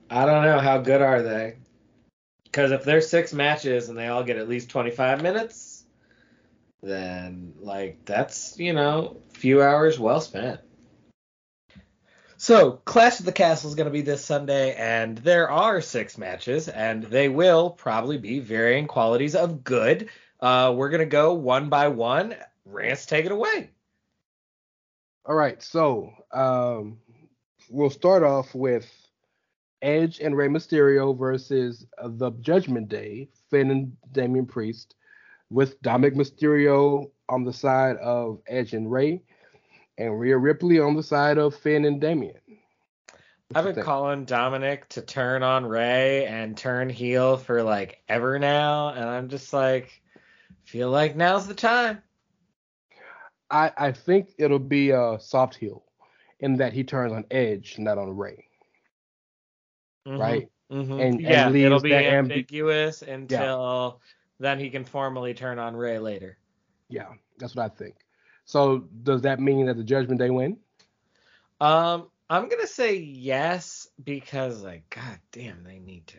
I don't know how good are they. Because if there's six matches and they all get at least 25 minutes, then like that's you know few hours well spent. So Clash of the Castle is going to be this Sunday, and there are six matches, and they will probably be varying qualities of good. Uh, we're gonna go one by one. Rance, take it away. All right, so um, we'll start off with Edge and Rey Mysterio versus uh, the Judgment Day, Finn and Damian Priest, with Dominic Mysterio on the side of Edge and Rey, and Rhea Ripley on the side of Finn and Damian. I've been calling Dominic to turn on Rey and turn heel for like ever now, and I'm just like, feel like now's the time. I, I think it'll be a soft heel in that he turns on Edge, not on Rey, Mhm, right? mhm. And- and yeah, leaves it'll be ambi- ambiguous until then he can formally turn on Rey later. Yeah, that's what I think. So does that mean that the Judgment Day win? Um, I'm gonna say yes because like, god damn, they need to.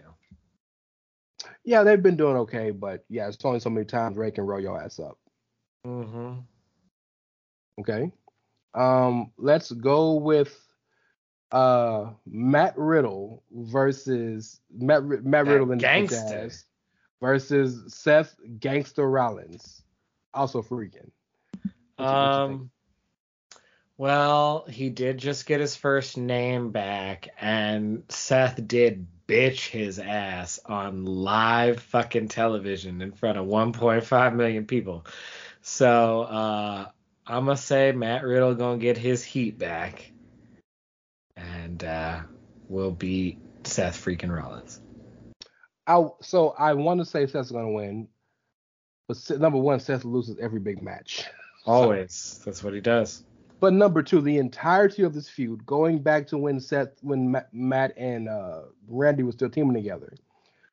Yeah, they've been doing okay, but yeah, it's only so many times Rey can roll your ass up. Mm-hmm. Okay. Um, let's go with uh Matt Riddle versus Matt Matt That Riddle and gangster. Versus Seth Gangster Rollins, also freaking. What you- you? Um. Well, he did just get his first name back, and Seth did bitch his ass on live fucking television in front of 1.5 million people. So, uh, I'm gonna say Matt Riddle gonna get his heat back, and uh, will beat Seth freaking Rollins. I so I want to say Seth's gonna win, but number one, Seth loses every big match. Always, that's what he does. But number two, the entirety of this feud, going back to when Seth, when Ma- Matt and uh, Randy were still teaming together,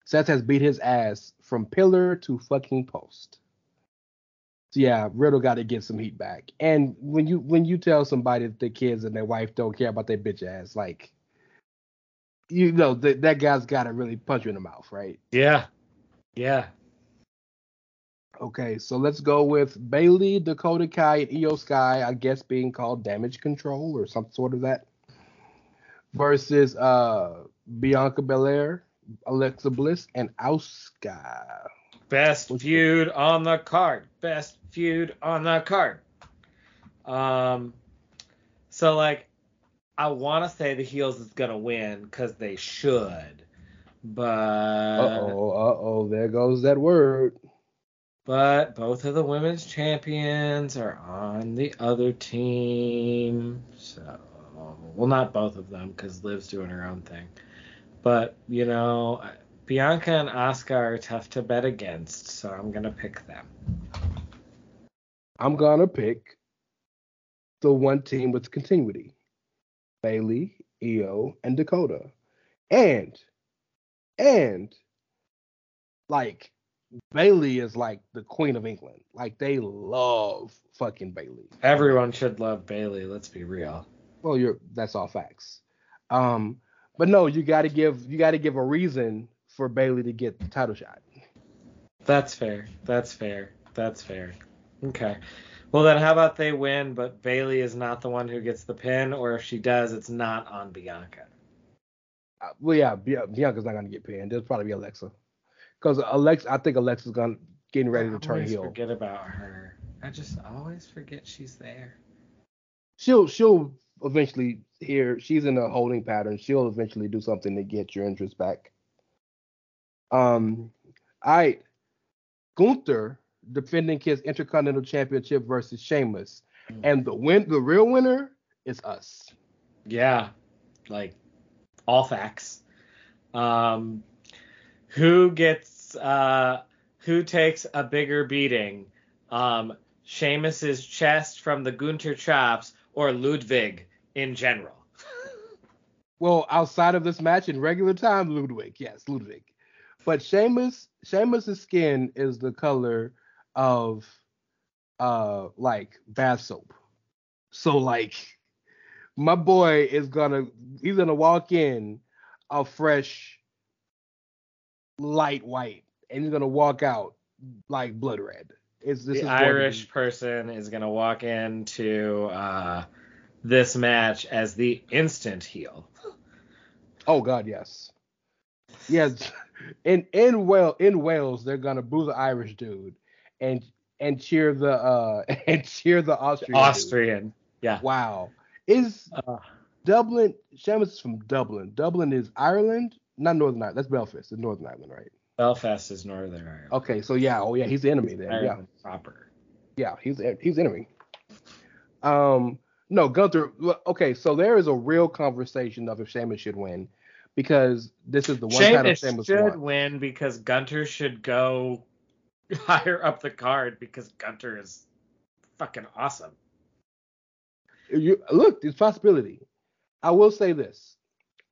Seth has beat his ass from pillar to fucking post. So yeah, Riddle got to get some heat back. And when you when you tell somebody that their kids and their wife don't care about their bitch ass, like you know that that guy's got to really punch you in the mouth, right? Yeah. Yeah. Okay, so let's go with Bayley, Dakota Kai, and Iyo Sky, I guess being called damage control or some sort of that. Versus uh Bianca Belair, Alexa Bliss, and Asuka. Best feud on the card. Best feud on the card. Um, so like, I want to say the heels is gonna win because they should, but Uh oh, uh oh, there goes that word. but both of the women's champions are on the other team. So, well, not both of them because Liv's doing her own thing. But you know, Bianca and Asuka are tough to bet against, so I'm gonna pick them. I'm gonna pick the one team with continuity. Bayley, Iyo, and Dakota. And and like Bayley is like the queen of England. Like they love fucking Bayley. Everyone should love Bayley. Let's be real. Well, you're that's all facts. Um, but no, you got to give you got to give a reason for Bayley to get the title shot. That's fair. That's fair. That's fair. Okay. Well then, how about they win, but Bayley is not the one who gets the pin, or if she does, it's not on Bianca. Uh, well, yeah, Bianca's not gonna get pinned. It'll probably be Alexa, because Alexa, I think Alexa's gonna getting ready to turn heel. Forget about her. I just always forget she's there. She'll she'll eventually here. She's in a holding pattern. She'll eventually do something to get your interest back. Um, all right, Gunther defending his Intercontinental Championship versus Sheamus, Mm. and the win, the real winner is us. Yeah, like all facts. Um, who gets uh, who takes a bigger beating? Um, Sheamus's chest from the Gunther chops or Ludwig in general? [LAUGHS] Well, outside of this match in regular time, Ludwig, yes, Ludwig. But Sheamus, Sheamus's skin is the color of uh like bath soap. So like my boy is gonna he's gonna walk in a fresh light white and he's gonna walk out like blood red. It's this the is going to Irish person is gonna walk into uh, this match as the instant heel. Oh God, yes. Yes. [LAUGHS] In in Wales in Wales, they're gonna boo the Irish dude and and cheer the uh [LAUGHS] and cheer the Austrian. dude. Austrian. Yeah. Wow. Is Uh, Dublin Sheamus is from Dublin. Dublin is Ireland, not Northern Ireland. That's Belfast, it's Northern Ireland, right? Belfast is Northern Ireland. Okay, so yeah, oh yeah, he's the enemy then. Yeah. Proper. Yeah, he's he's enemy. Um, no, Gunther. Okay, so there is a real conversation of if Sheamus should win, because this is the one title Sheamus Sheamus should won. win because Gunther should go [LAUGHS] higher up the card because Gunther is fucking awesome. You, look, there's possibility. I will say this: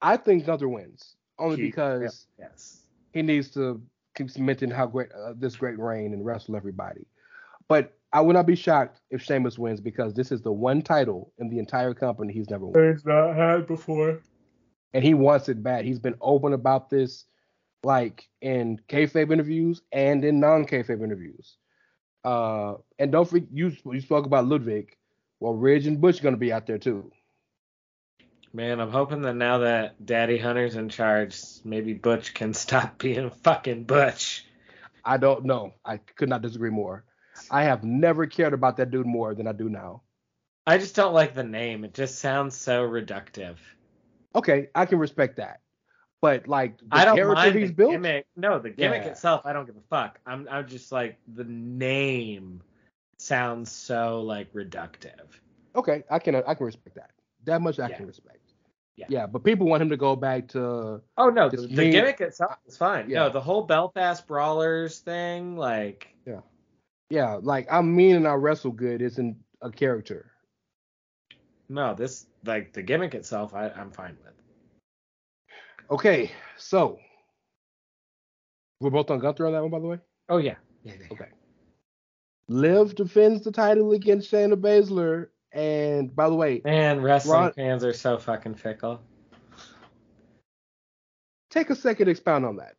I think Gunther wins only He- because Yes. he needs to keep cementing how great uh, this great reign and wrestle everybody. But I would not be shocked if Sheamus wins because this is the one title in the entire company he's never won. He's not had before. And he wants it bad. He's been open about this, like in kayfabe interviews and in non-kayfabe interviews. Uh, and don't forget, you you spoke about Ludwig. Well, Ridge and Butch are gonna be out there too. Man, I'm hoping that now that Daddy Hunter's in charge, maybe Butch can stop [LAUGHS] being fucking Butch. I don't know. I could not disagree more. I have never cared about that dude more than I do now. I just don't like the name. It just sounds so reductive. Okay, I can respect that. But like the I don't character mind he's built, gimmick. No, the gimmick Yeah. itself, I don't give a fuck. I'm I'm just like the name sounds so like reductive. okay, I can I can respect that. That much I Yeah. can respect. Yeah. Yeah, but people want him to go back to Oh no, the, the gimmick itself is fine. Yeah. No, the whole Belfast Brawlers thing, like Yeah. yeah, like I'm mean and I wrestle good isn't a character. no, this like the gimmick itself, I, I'm fine with. Okay, so we're both on Gunther on that one, by the way. Oh yeah. yeah, yeah. Okay. Liv defends the title against Shayna Baszler, and by the way, Man, wrestling Ron- fans are so fucking fickle. take a second to expound on that.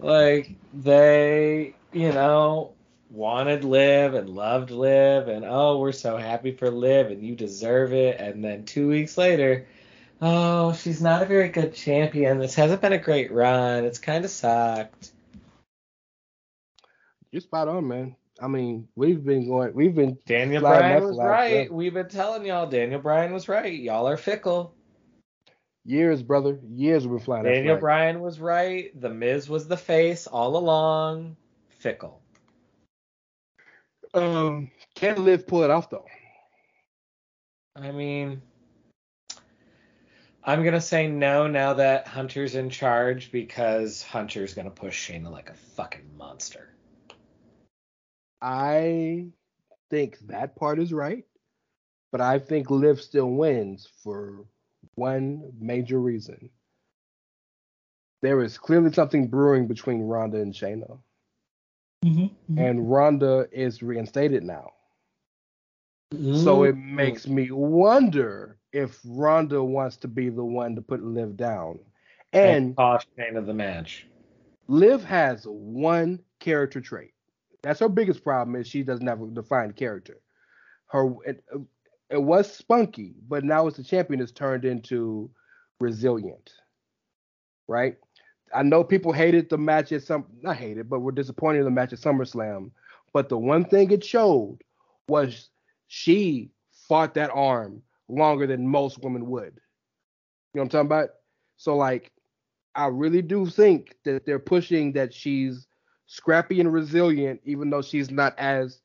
Like they, you know, wanted Liv and loved Liv, and oh, we're so happy for Liv, and you deserve it. And then two weeks later, oh, she's not a very good champion. This hasn't been a great run. It's kind of sucked. You're spot on, man. I mean, we've been going, we've been Daniel Bryan was right. We've been telling y'all, Daniel Bryan was right. Y'all are fickle. years, brother. Years we've been flying. Daniel. Bryan was right. The Miz was the face all along. Fickle. Um, can Liv pull it off though? I mean, I'm gonna say no now that Hunter's in charge because Hunter's gonna push Shayna like a fucking monster. I think that part is right, but I think Liv still wins for one major reason. There is clearly something brewing between Ronda and Shayna, and Ronda is reinstated now. So it Mm-hmm. makes me wonder if Ronda wants to be the one to put Liv down. And cost Shayna the match. Liv has one character trait. That's her biggest problem is she doesn't have a defined character. Her it, it was spunky, but now as the champion it's turned into resilient. Right? I know people hated the match at some not hated, but were disappointed in the match at SummerSlam. But the one thing it showed was she fought that arm longer than most women would. You know what I'm talking about? So like I really do think that they're pushing that she's scrappy and resilient, even though she's not as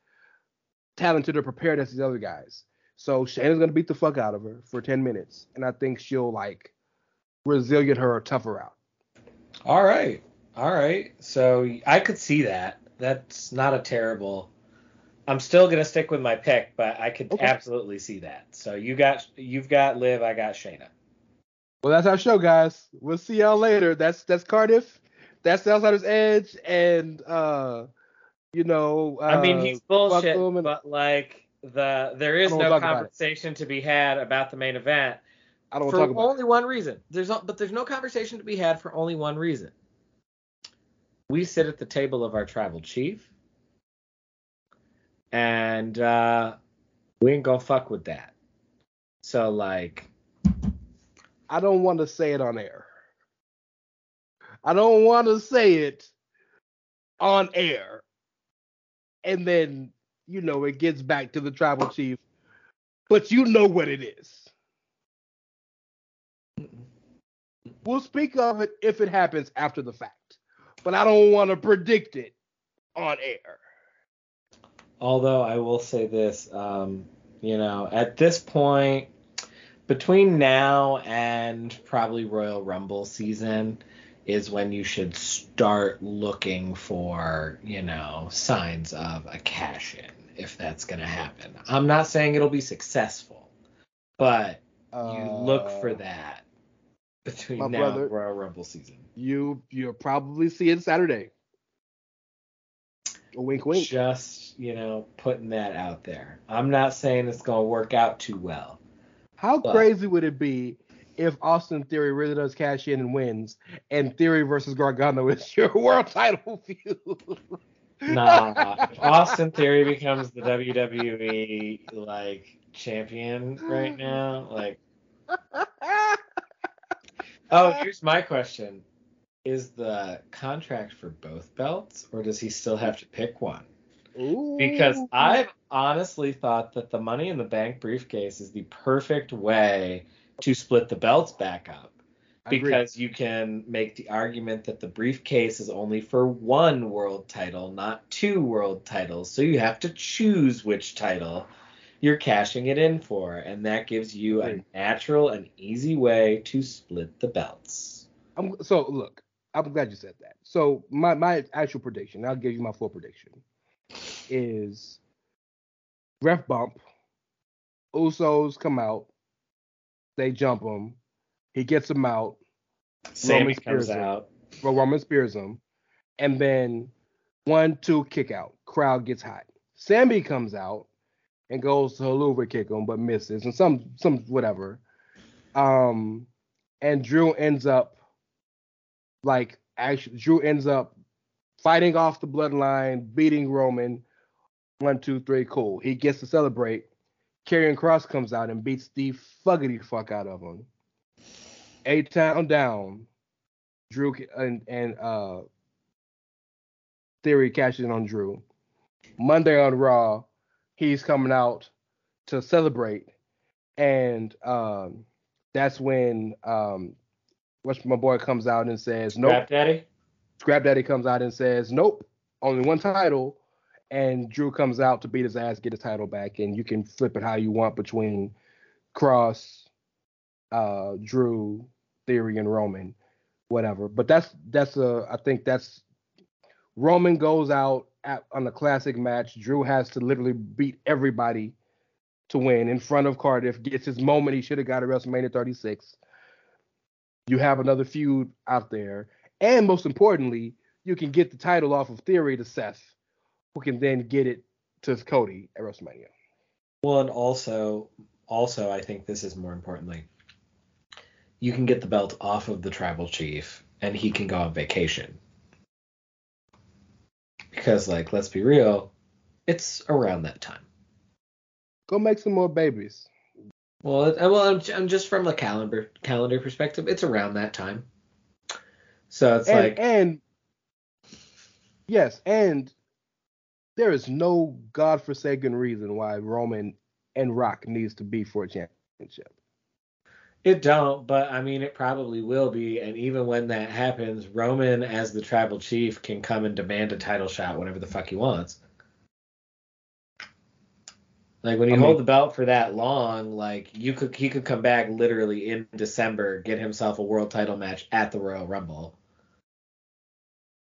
talented or prepared as these other guys. So Shayna's gonna beat the fuck out of her for 10 minutes, and I think she'll like resilient her or tough her out. All right, all right. So I could see that. That's not a terrible. I'm still gonna stick with my pick, but I could Okay. absolutely see that. So you got you've got Liv, I got Shayna. Well, that's our show, guys. We'll see y'all later. That's that's Cardiff. That's the Outsider's Edge, and uh, you know, uh, I mean, he's bullshit, and- but like the there is no wanna talk about it. conversation to be had about the main event I don't want for to talk about. only one reason. There's no, but there's no conversation to be had for only one reason. We sit at the table of our tribal chief, and uh, we ain't gonna fuck with that. So like. I don't want to say it on air. I don't want to say it on air, and then you know it gets back to the tribal chief, but you know what it is. We'll speak of it if it happens after the fact, but I don't want to predict it on air. although I will say this, um, you know, at this point, between now and probably Royal Rumble season is when you should start looking for, you know, signs of a cash in if that's going to happen. I'm not saying it'll be successful, but you look for Uh, that between my now brother- and Royal Rumble season. You you'll probably see it Saturday. A wink, wink. Just, you know, putting that out there. I'm not saying it's going to work out too well. How But- crazy would it be if Austin Theory really does cash in and wins, and Theory versus Gargano [LAUGHS] is your world title feud? Nah, [LAUGHS] Austin Theory becomes the WWE like champion right now, like oh, here's my question: Is the contract for both belts, or does he still have to pick one? Because I've honestly thought that the Money in the Bank briefcase is the perfect way to split the belts back up because you can make the argument that the briefcase is only for one world title, not two world titles. So you have to choose which title you're cashing it in for, and that gives you a natural and easy way to split the belts. I'm, so look, I'm glad you said that. So my my actual prediction, I'll give you my full prediction, is ref bump, Usos come out, They jump him. He gets him out. Sami Roman comes spears him. out. Roman spears him, and then one, two, kick out. Crowd gets hot. Sami comes out and goes to Helluva kick him, but misses, and some some whatever. Um, and Drew ends up like actually Drew ends up fighting off the bloodline, beating Roman. One, two, three, cool. He gets to celebrate. Karrion Kross comes out and beats the fuckity fuck out of him. A town down. Drew and and uh Theory cashes in on Drew. Monday on Raw, he's coming out to celebrate, and um, that's when um, what's my boy comes out and says, "Nope." Scrap Daddy. Scrap Daddy comes out and says, "Nope, only one title." And Drew comes out to beat his ass, get his title back, and you can flip it how you want between Kross, uh, Drew, Theory, and Roman, whatever. But that's that's a I think that's Roman goes out at, on the classic match. Drew has to literally beat everybody to win in front of Cardiff. Gets his moment he should have got at WrestleMania 36. You have another feud out there, and most importantly, you can get the title off of Theory to Seth, who can then get it to Cody at WrestleMania. Well, and also, also, I think this is more importantly, you can get the belt off of the tribal chief, and he can go on vacation. Because, like, let's be real, it's around that time. Go make some more babies. Well, it, uh, well, I'm, I'm just from a calendar calendar perspective, it's around that time. So it's and, like, and yes, and there is no godforsaken reason why Roman and Rock needs to be for a championship. It don't, but I mean, it probably will be. And even when that happens, Roman, as the tribal chief, can come and demand a title shot whenever the fuck he wants. Like when you I hold mean- the belt for that long, like you could, he could come back literally in December, get himself a world title match at the Royal Rumble,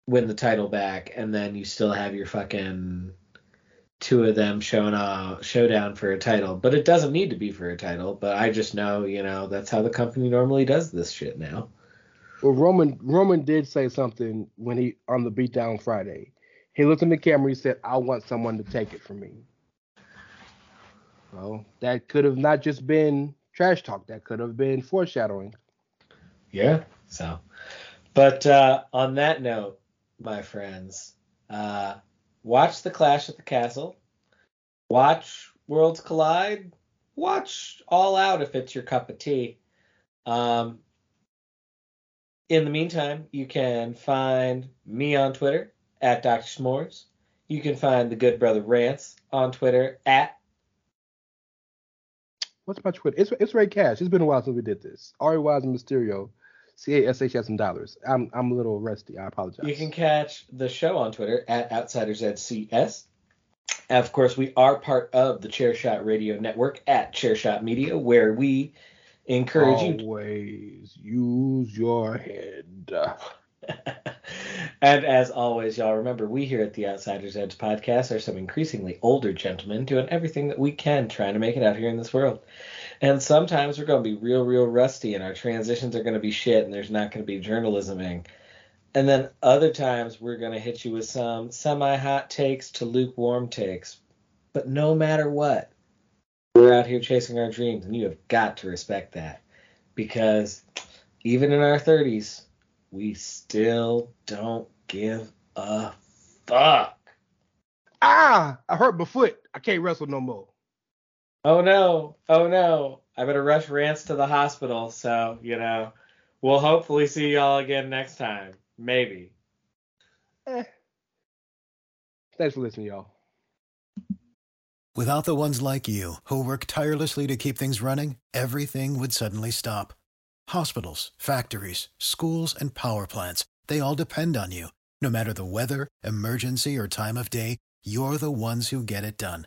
win the title back, and then you still have your fucking two of them showing a showdown for a title. But it doesn't need to be for a title. But I just know, you know, that's how the company normally does this shit now. Well, Roman Roman did say something when he on the beatdown Friday. He looked in the camera. He said, "I want someone to take it from me." Well, that could have not just been trash talk. That could have been foreshadowing. Yeah. So, but uh, on that note, my friends, uh, watch the Clash at the Castle. Watch Worlds Collide. Watch All Out if it's your cup of tea. Um, in the meantime, you can find me on Twitter at Dr. S'mores. You can find the Good Brother Rants on Twitter at What's my Twitter? It's it's Ray Cash. It's been a while since we did this. Ari Wise and Mysterio, C A S H S and dollars. I'm I'm a little rusty. I apologize. You can catch the show on Twitter at OutsidersZCS. And of course, we are part of the Chairshot Radio Network at Chairshot Media, where we encourage you. always use your head. [LAUGHS] and as always, y'all remember, we here at the Outsiders Edge podcast are some increasingly older gentlemen doing everything that we can trying to make it out here in this world. And sometimes we're going to be real, real rusty, and our transitions are going to be shit, and there's not going to be journalisming. And then other times we're going to hit you with some semi hot takes to lukewarm takes. But no matter what, we're out here chasing our dreams, and you have got to respect that. Because even in our 30s, we still don't give a fuck. Ah, I hurt my foot. I can't wrestle no more. Oh no, oh no. I better rush Rants to the hospital, so, you know, we'll hopefully see y'all again next time. Maybe. Eh. Thanks for listening, y'all. Without the ones like you, who work tirelessly to keep things running, everything would suddenly stop. Hospitals, factories, schools, and power plants, they all depend on you. No matter the weather, emergency, or time of day, you're the ones who get it done.